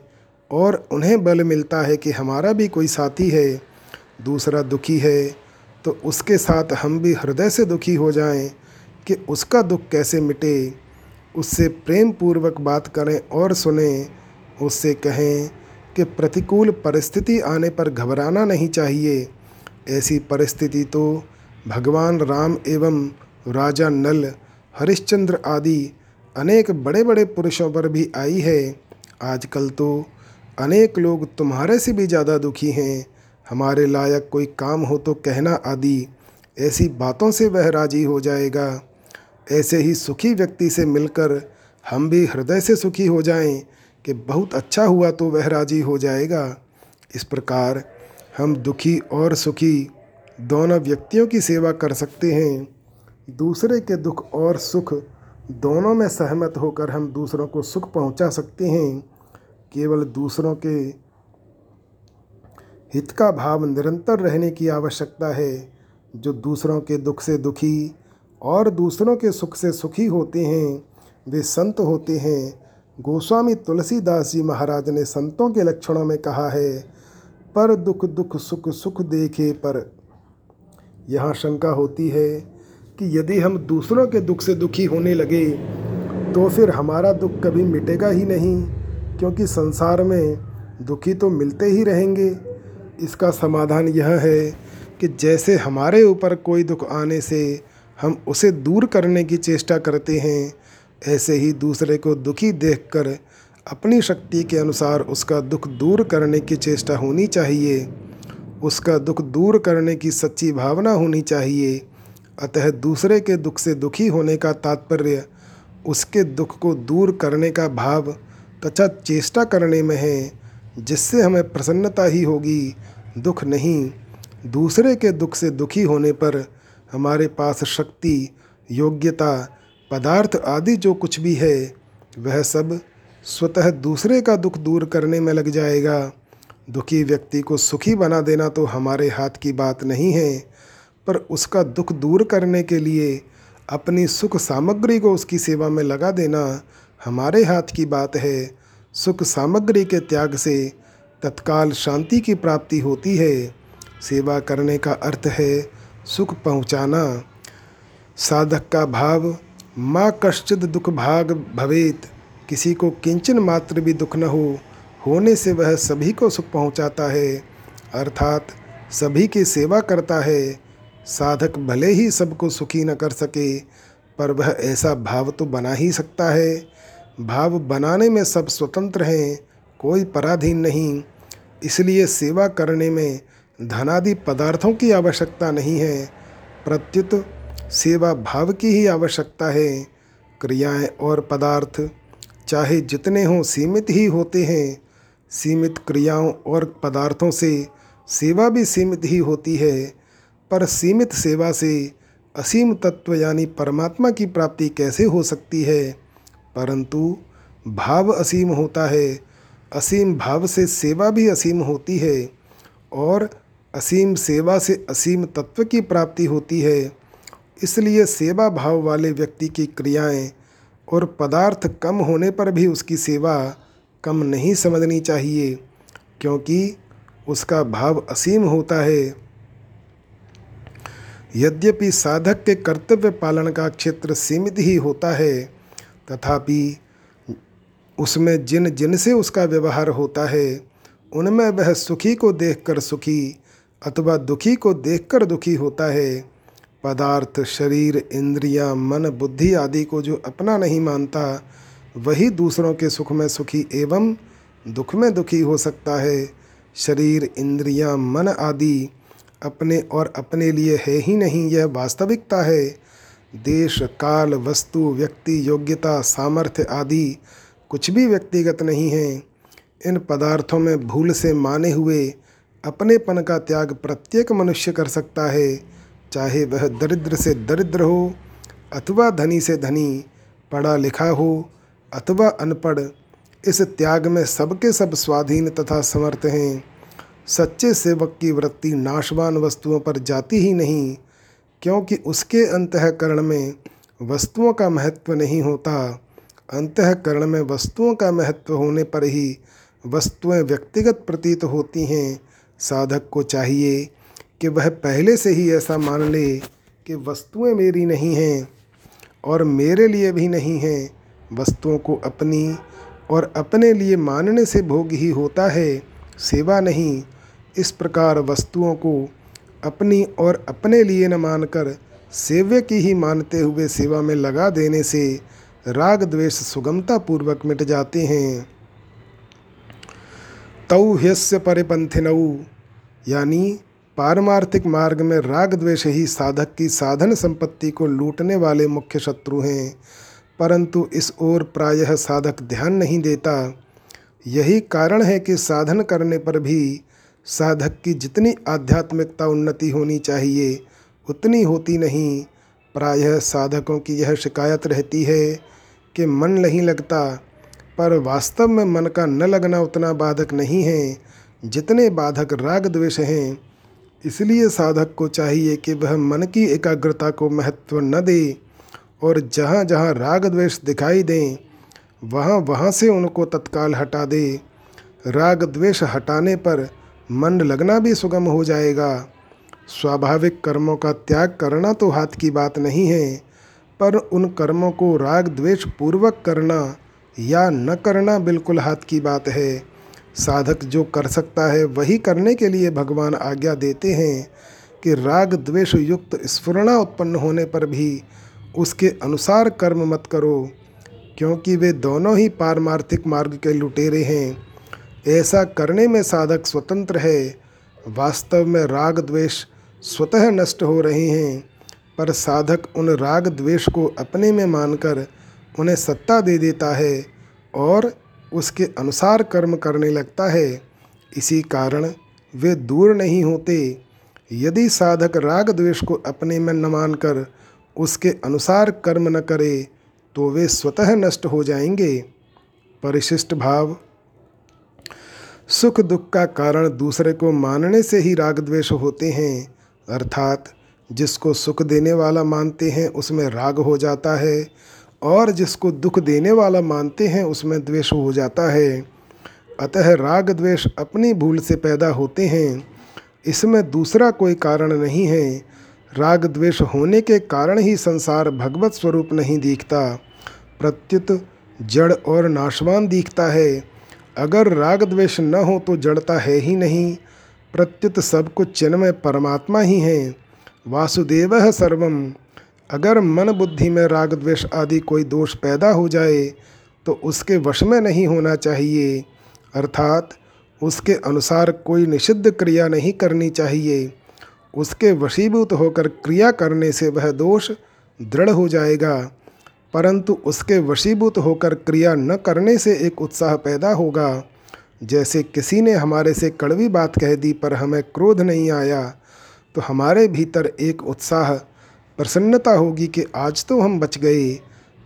और उन्हें बल मिलता है कि हमारा भी कोई साथी है, दूसरा दुखी है तो उसके साथ हम भी हृदय से दुखी हो जाएँ कि उसका दुख कैसे मिटे। उससे प्रेम पूर्वक बात करें और सुने। उससे कहें कि प्रतिकूल परिस्थिति आने पर घबराना नहीं चाहिए। ऐसी परिस्थिति तो भगवान राम एवं राजा नल, हरिश्चंद्र आदि अनेक बड़े बड़े पुरुषों पर भी आई है। आजकल तो अनेक लोग तुम्हारे से भी ज़्यादा दुखी हैं। हमारे लायक कोई काम हो तो कहना आदि, ऐसी बातों से वह राज़ी हो जाएगा। ऐसे ही सुखी व्यक्ति से मिलकर हम भी हृदय से सुखी हो जाएँ कि बहुत अच्छा हुआ तो वह राज़ी हो जाएगा। इस प्रकार हम दुखी और सुखी दोनों व्यक्तियों की सेवा कर सकते हैं। दूसरे के दुख और सुख दोनों में सहमत होकर हम दूसरों को सुख पहुँचा सकते हैं। केवल दूसरों के हित का भाव निरंतर रहने की आवश्यकता है। जो दूसरों के दुख से दुखी और दूसरों के सुख से सुखी होते हैं, वे संत होते हैं। गोस्वामी तुलसीदास जी महाराज ने संतों के लक्षणों में कहा है, पर दुख दुख सुख सुख देखे पर। यहाँ शंका होती है कि यदि हम दूसरों के दुख से दुखी होने लगे तो फिर हमारा दुख कभी मिटेगा ही नहीं, क्योंकि संसार में दुखी तो मिलते ही रहेंगे। इसका समाधान यह है कि जैसे हमारे ऊपर कोई दुख आने से हम उसे दूर करने की चेष्टा करते हैं, ऐसे ही दूसरे को दुखी देखकर अपनी शक्ति के अनुसार उसका दुख दूर करने की चेष्टा होनी चाहिए। उसका दुख दूर करने की सच्ची भावना होनी चाहिए। अतः दूसरे के दुख से दुखी होने का तात्पर्य उसके दुख को दूर करने का भाव तथा चेष्टा करने में है, जिससे हमें प्रसन्नता ही होगी, दुख नहीं। दूसरे के दुख से दुखी होने पर हमारे पास शक्ति, योग्यता, पदार्थ आदि जो कुछ भी है, वह सब स्वतः दूसरे का दुख दूर करने में लग जाएगा। दुखी व्यक्ति को सुखी बना देना तो हमारे हाथ की बात नहीं है। पर उसका दुख दूर करने के लिए अपनी सुख सामग्री को उसकी सेवा में लगा देना हमारे हाथ की बात है। सुख सामग्री के त्याग से तत्काल शांति की प्राप्ति होती है। सेवा करने का अर्थ है सुख पहुँचाना। साधक का भाव, माँ कश्चित दुख भाग भवेत, किसी को किंचन मात्र भी दुख न हो, होने से वह सभी को सुख पहुँचाता है। अर्थात सभी की सेवा करता है। साधक भले ही सबको सुखी न कर सके, पर वह ऐसा भाव तो बना ही सकता है। भाव बनाने में सब स्वतंत्र हैं, कोई पराधीन नहीं। इसलिए सेवा करने में धनादि पदार्थों की आवश्यकता नहीं है। प्रत्युत सेवा भाव की ही आवश्यकता है। क्रियाएँ और पदार्थ, चाहे जितने हों, सीमित ही होते हैं। सीमित क्रियाओं और पदार्थों से सेवा भी सीमित ही होती है। पर सीमित सेवा से असीम तत्व यानी परमात्मा की प्राप्ति कैसे हो सकती है? परंतु भाव असीम होता है, असीम भाव से सेवा भी असीम होती है और असीम सेवा से असीम तत्व की प्राप्ति होती है। इसलिए सेवा भाव वाले व्यक्ति की क्रियाएँ और पदार्थ कम होने पर भी उसकी सेवा कम नहीं समझनी चाहिए, क्योंकि उसका भाव असीम होता है। यद्यपि साधक के कर्तव्य पालन का क्षेत्र सीमित ही होता है तथापि उसमें जिन जिन से उसका व्यवहार होता है उनमें वह सुखी को देखकर सुखी अथवा दुखी को देखकर दुखी होता है। पदार्थ शरीर इंद्रियाँ, मन बुद्धि आदि को जो अपना नहीं मानता वही दूसरों के सुख में सुखी एवं दुख में दुखी हो सकता है। शरीर इंद्रियाँ, मन आदि अपने और अपने लिए है ही नहीं, यह वास्तविकता है। देश, काल, वस्तु, व्यक्ति, योग्यता, सामर्थ्य आदि कुछ भी व्यक्तिगत नहीं है। इन पदार्थों में भूल से माने हुए अपनेपन का त्याग प्रत्येक मनुष्य कर सकता है, चाहे वह दरिद्र से दरिद्र हो, अथवा धनी से धनी, पढ़ा लिखा हो, अथवा अनपढ़। इस त्याग में सबके सब स्वाधीन तथा समर्थ हैं। सच्चे सेवक की वृत्ति नाशवान वस्तुओं पर जाती ही नहीं, क्योंकि उसके अंतकरण में वस्तुओं का महत्व नहीं होता। अंतकरण में वस्तुओं का महत्व होने पर ही वस्तुएँ व्यक्तिगत प्रतीत होती हैं। साधक को चाहिए कि वह पहले से ही ऐसा मान ले कि वस्तुएँ मेरी नहीं हैं और मेरे लिए भी नहीं हैं। वस्तुओं को अपनी और अपने लिए मानने से भोग ही होता है। सेवा नहीं इस प्रकार वस्तुओं को अपनी और अपने लिए न मानकर सेव्य की ही मानते हुए सेवा में लगा देने से राग द्वेष सुगमता पूर्वक मिट जाते हैं। तौ ह्यस्य परिपंथिनऊ यानी पारमार्थिक मार्ग में राग द्वेष ही साधक की साधन संपत्ति को लूटने वाले मुख्य शत्रु हैं, परंतु इस ओर प्रायः साधक ध्यान नहीं देता। यही कारण है कि साधन करने पर भी साधक की जितनी आध्यात्मिकता उन्नति होनी चाहिए, उतनी होती नहीं। प्रायः साधकों की यह शिकायत रहती है कि मन नहीं लगता, पर वास्तव में मन का न लगना उतना बाधक नहीं है जितने बाधक राग द्वेष हैं। इसलिए साधक को चाहिए कि वह मन की एकाग्रता को महत्व न दे और जहाँ जहाँ राग द्वेष दिखाई दें वहाँ वहाँ से उनको तत्काल हटा दे। राग द्वेष हटाने पर मन लगना भी सुगम हो जाएगा। स्वाभाविक कर्मों का त्याग करना तो हाथ की बात नहीं है, पर उन कर्मों को राग द्वेष पूर्वक करना या न करना बिल्कुल हाथ की बात है। साधक जो कर सकता है, वही करने के लिए भगवान आज्ञा देते हैं कि राग द्वेष युक्त स्फुरणा उत्पन्न होने पर भी उसके अनुसार कर्म मत करो, क्योंकि वे दोनों ही पारमार्थिक मार्ग के लुटेरे हैं। ऐसा करने में साधक स्वतंत्र है। वास्तव में राग द्वेष स्वतः नष्ट हो रहे हैं, पर साधक उन राग द्वेष को अपने में मानकर उन्हें सत्ता दे देता है और उसके अनुसार कर्म करने लगता है। इसी कारण वे दूर नहीं होते। यदि साधक राग द्वेष को अपने में न मानकर उसके अनुसार कर्म न करे तो वे स्वतः नष्ट हो जाएँगे। परिशिष्ट भाव सुख दुख का कारण दूसरे को मानने से ही राग द्वेष होते हैं। अर्थात, जिसको सुख देने वाला मानते हैं, उसमें राग हो जाता है और जिसको दुख देने वाला मानते हैं, उसमें द्वेष हो जाता है। अतः राग द्वेष अपनी भूल से पैदा होते हैं। इसमें दूसरा कोई कारण नहीं है। राग द्वेष होने के कारण ही संसार भगवत स्वरूप नहीं दिखता। प्रत्युत जड़ और नाशवान दिखता है। अगर राग द्वेष न हो तो जड़ता है ही नहीं। प्रत्युत सब कुछ चिन्मय परमात्मा ही है। वासुदेव है सर्वम। अगर मन बुद्धि में राग द्वेष आदि कोई दोष पैदा हो जाए तो उसके वश में नहीं होना चाहिए। अर्थात, उसके अनुसार कोई निषिद्ध क्रिया नहीं करनी चाहिए। उसके वशीभूत होकर क्रिया करने से वह दोष दृढ़ हो जाएगा। परंतु उसके वशीभूत होकर क्रिया न करने से एक उत्साह पैदा होगा। जैसे किसी ने हमारे से कड़वी बात कह दी पर हमें क्रोध नहीं आया तो हमारे भीतर एक उत्साह, प्रसन्नता होगी कि आज तो हम बच गए।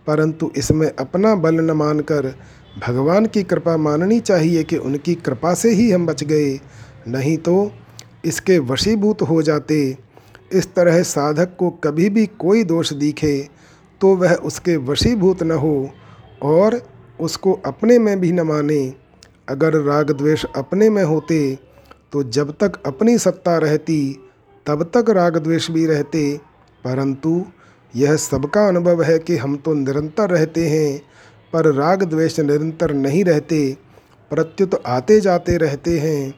परंतु इसमें अपना बल न मानकर भगवान की कृपा माननी चाहिए कि उनकी कृपा से ही हम बच गए। नहीं तो इसके वशीभूत हो जाते। इस तरह साधक को कभी भी कोई दोष दिखे। तो वह उसके वशीभूत न हो और उसको अपने में भी न माने। अगर राग द्वेष अपने में होते तो जब तक अपनी सत्ता रहती, तब तक राग द्वेष भी रहते। परंतु यह सबका अनुभव है कि हम तो निरंतर रहते हैं, पर राग द्वेष निरंतर नहीं रहते, प्रत्युत आते जाते रहते हैं।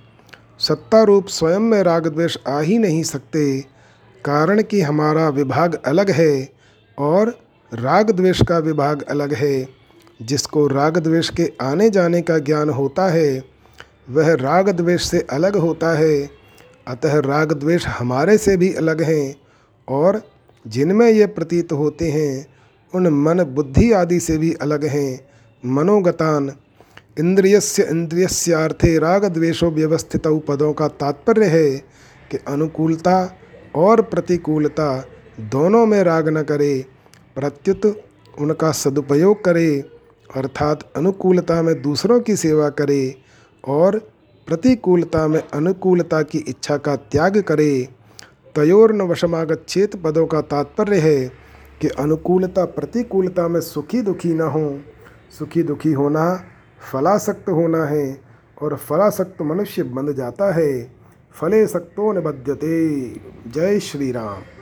सत्ता रूप स्वयं में राग द्वेष आ ही नहीं सकते, कारण कि हमारा विभाग अलग है और राग द्वेष का विभाग अलग है। जिसको राग द्वेष के आने जाने का ज्ञान होता है, वह राग द्वेष से अलग होता है। अतः राग द्वेष हमारे से भी अलग हैं और जिनमें ये प्रतीत होते हैं, उन मन बुद्धि आदि से भी अलग हैं। मनोगतान, इंद्रियस्य इंद्रियस्यार्थे राग द्वेषो व्यवस्थित पदों का तात्पर्य है कि अनुकूलता और प्रतिकूलता दोनों में राग न करे। प्रत्युत उनका सदुपयोग करे, अर्थात अनुकूलता में दूसरों की सेवा करे और प्रतिकूलता में अनुकूलता की इच्छा का त्याग करे तयोर्न वशमागच्छेत पदों का तात्पर्य है कि अनुकूलता प्रतिकूलता में सुखी दुखी न हो। सुखी दुखी होना फलासक्त होना है और फलासक्त मनुष्य बन जाता है। फले सक्तो निबध्यते। जय श्री राम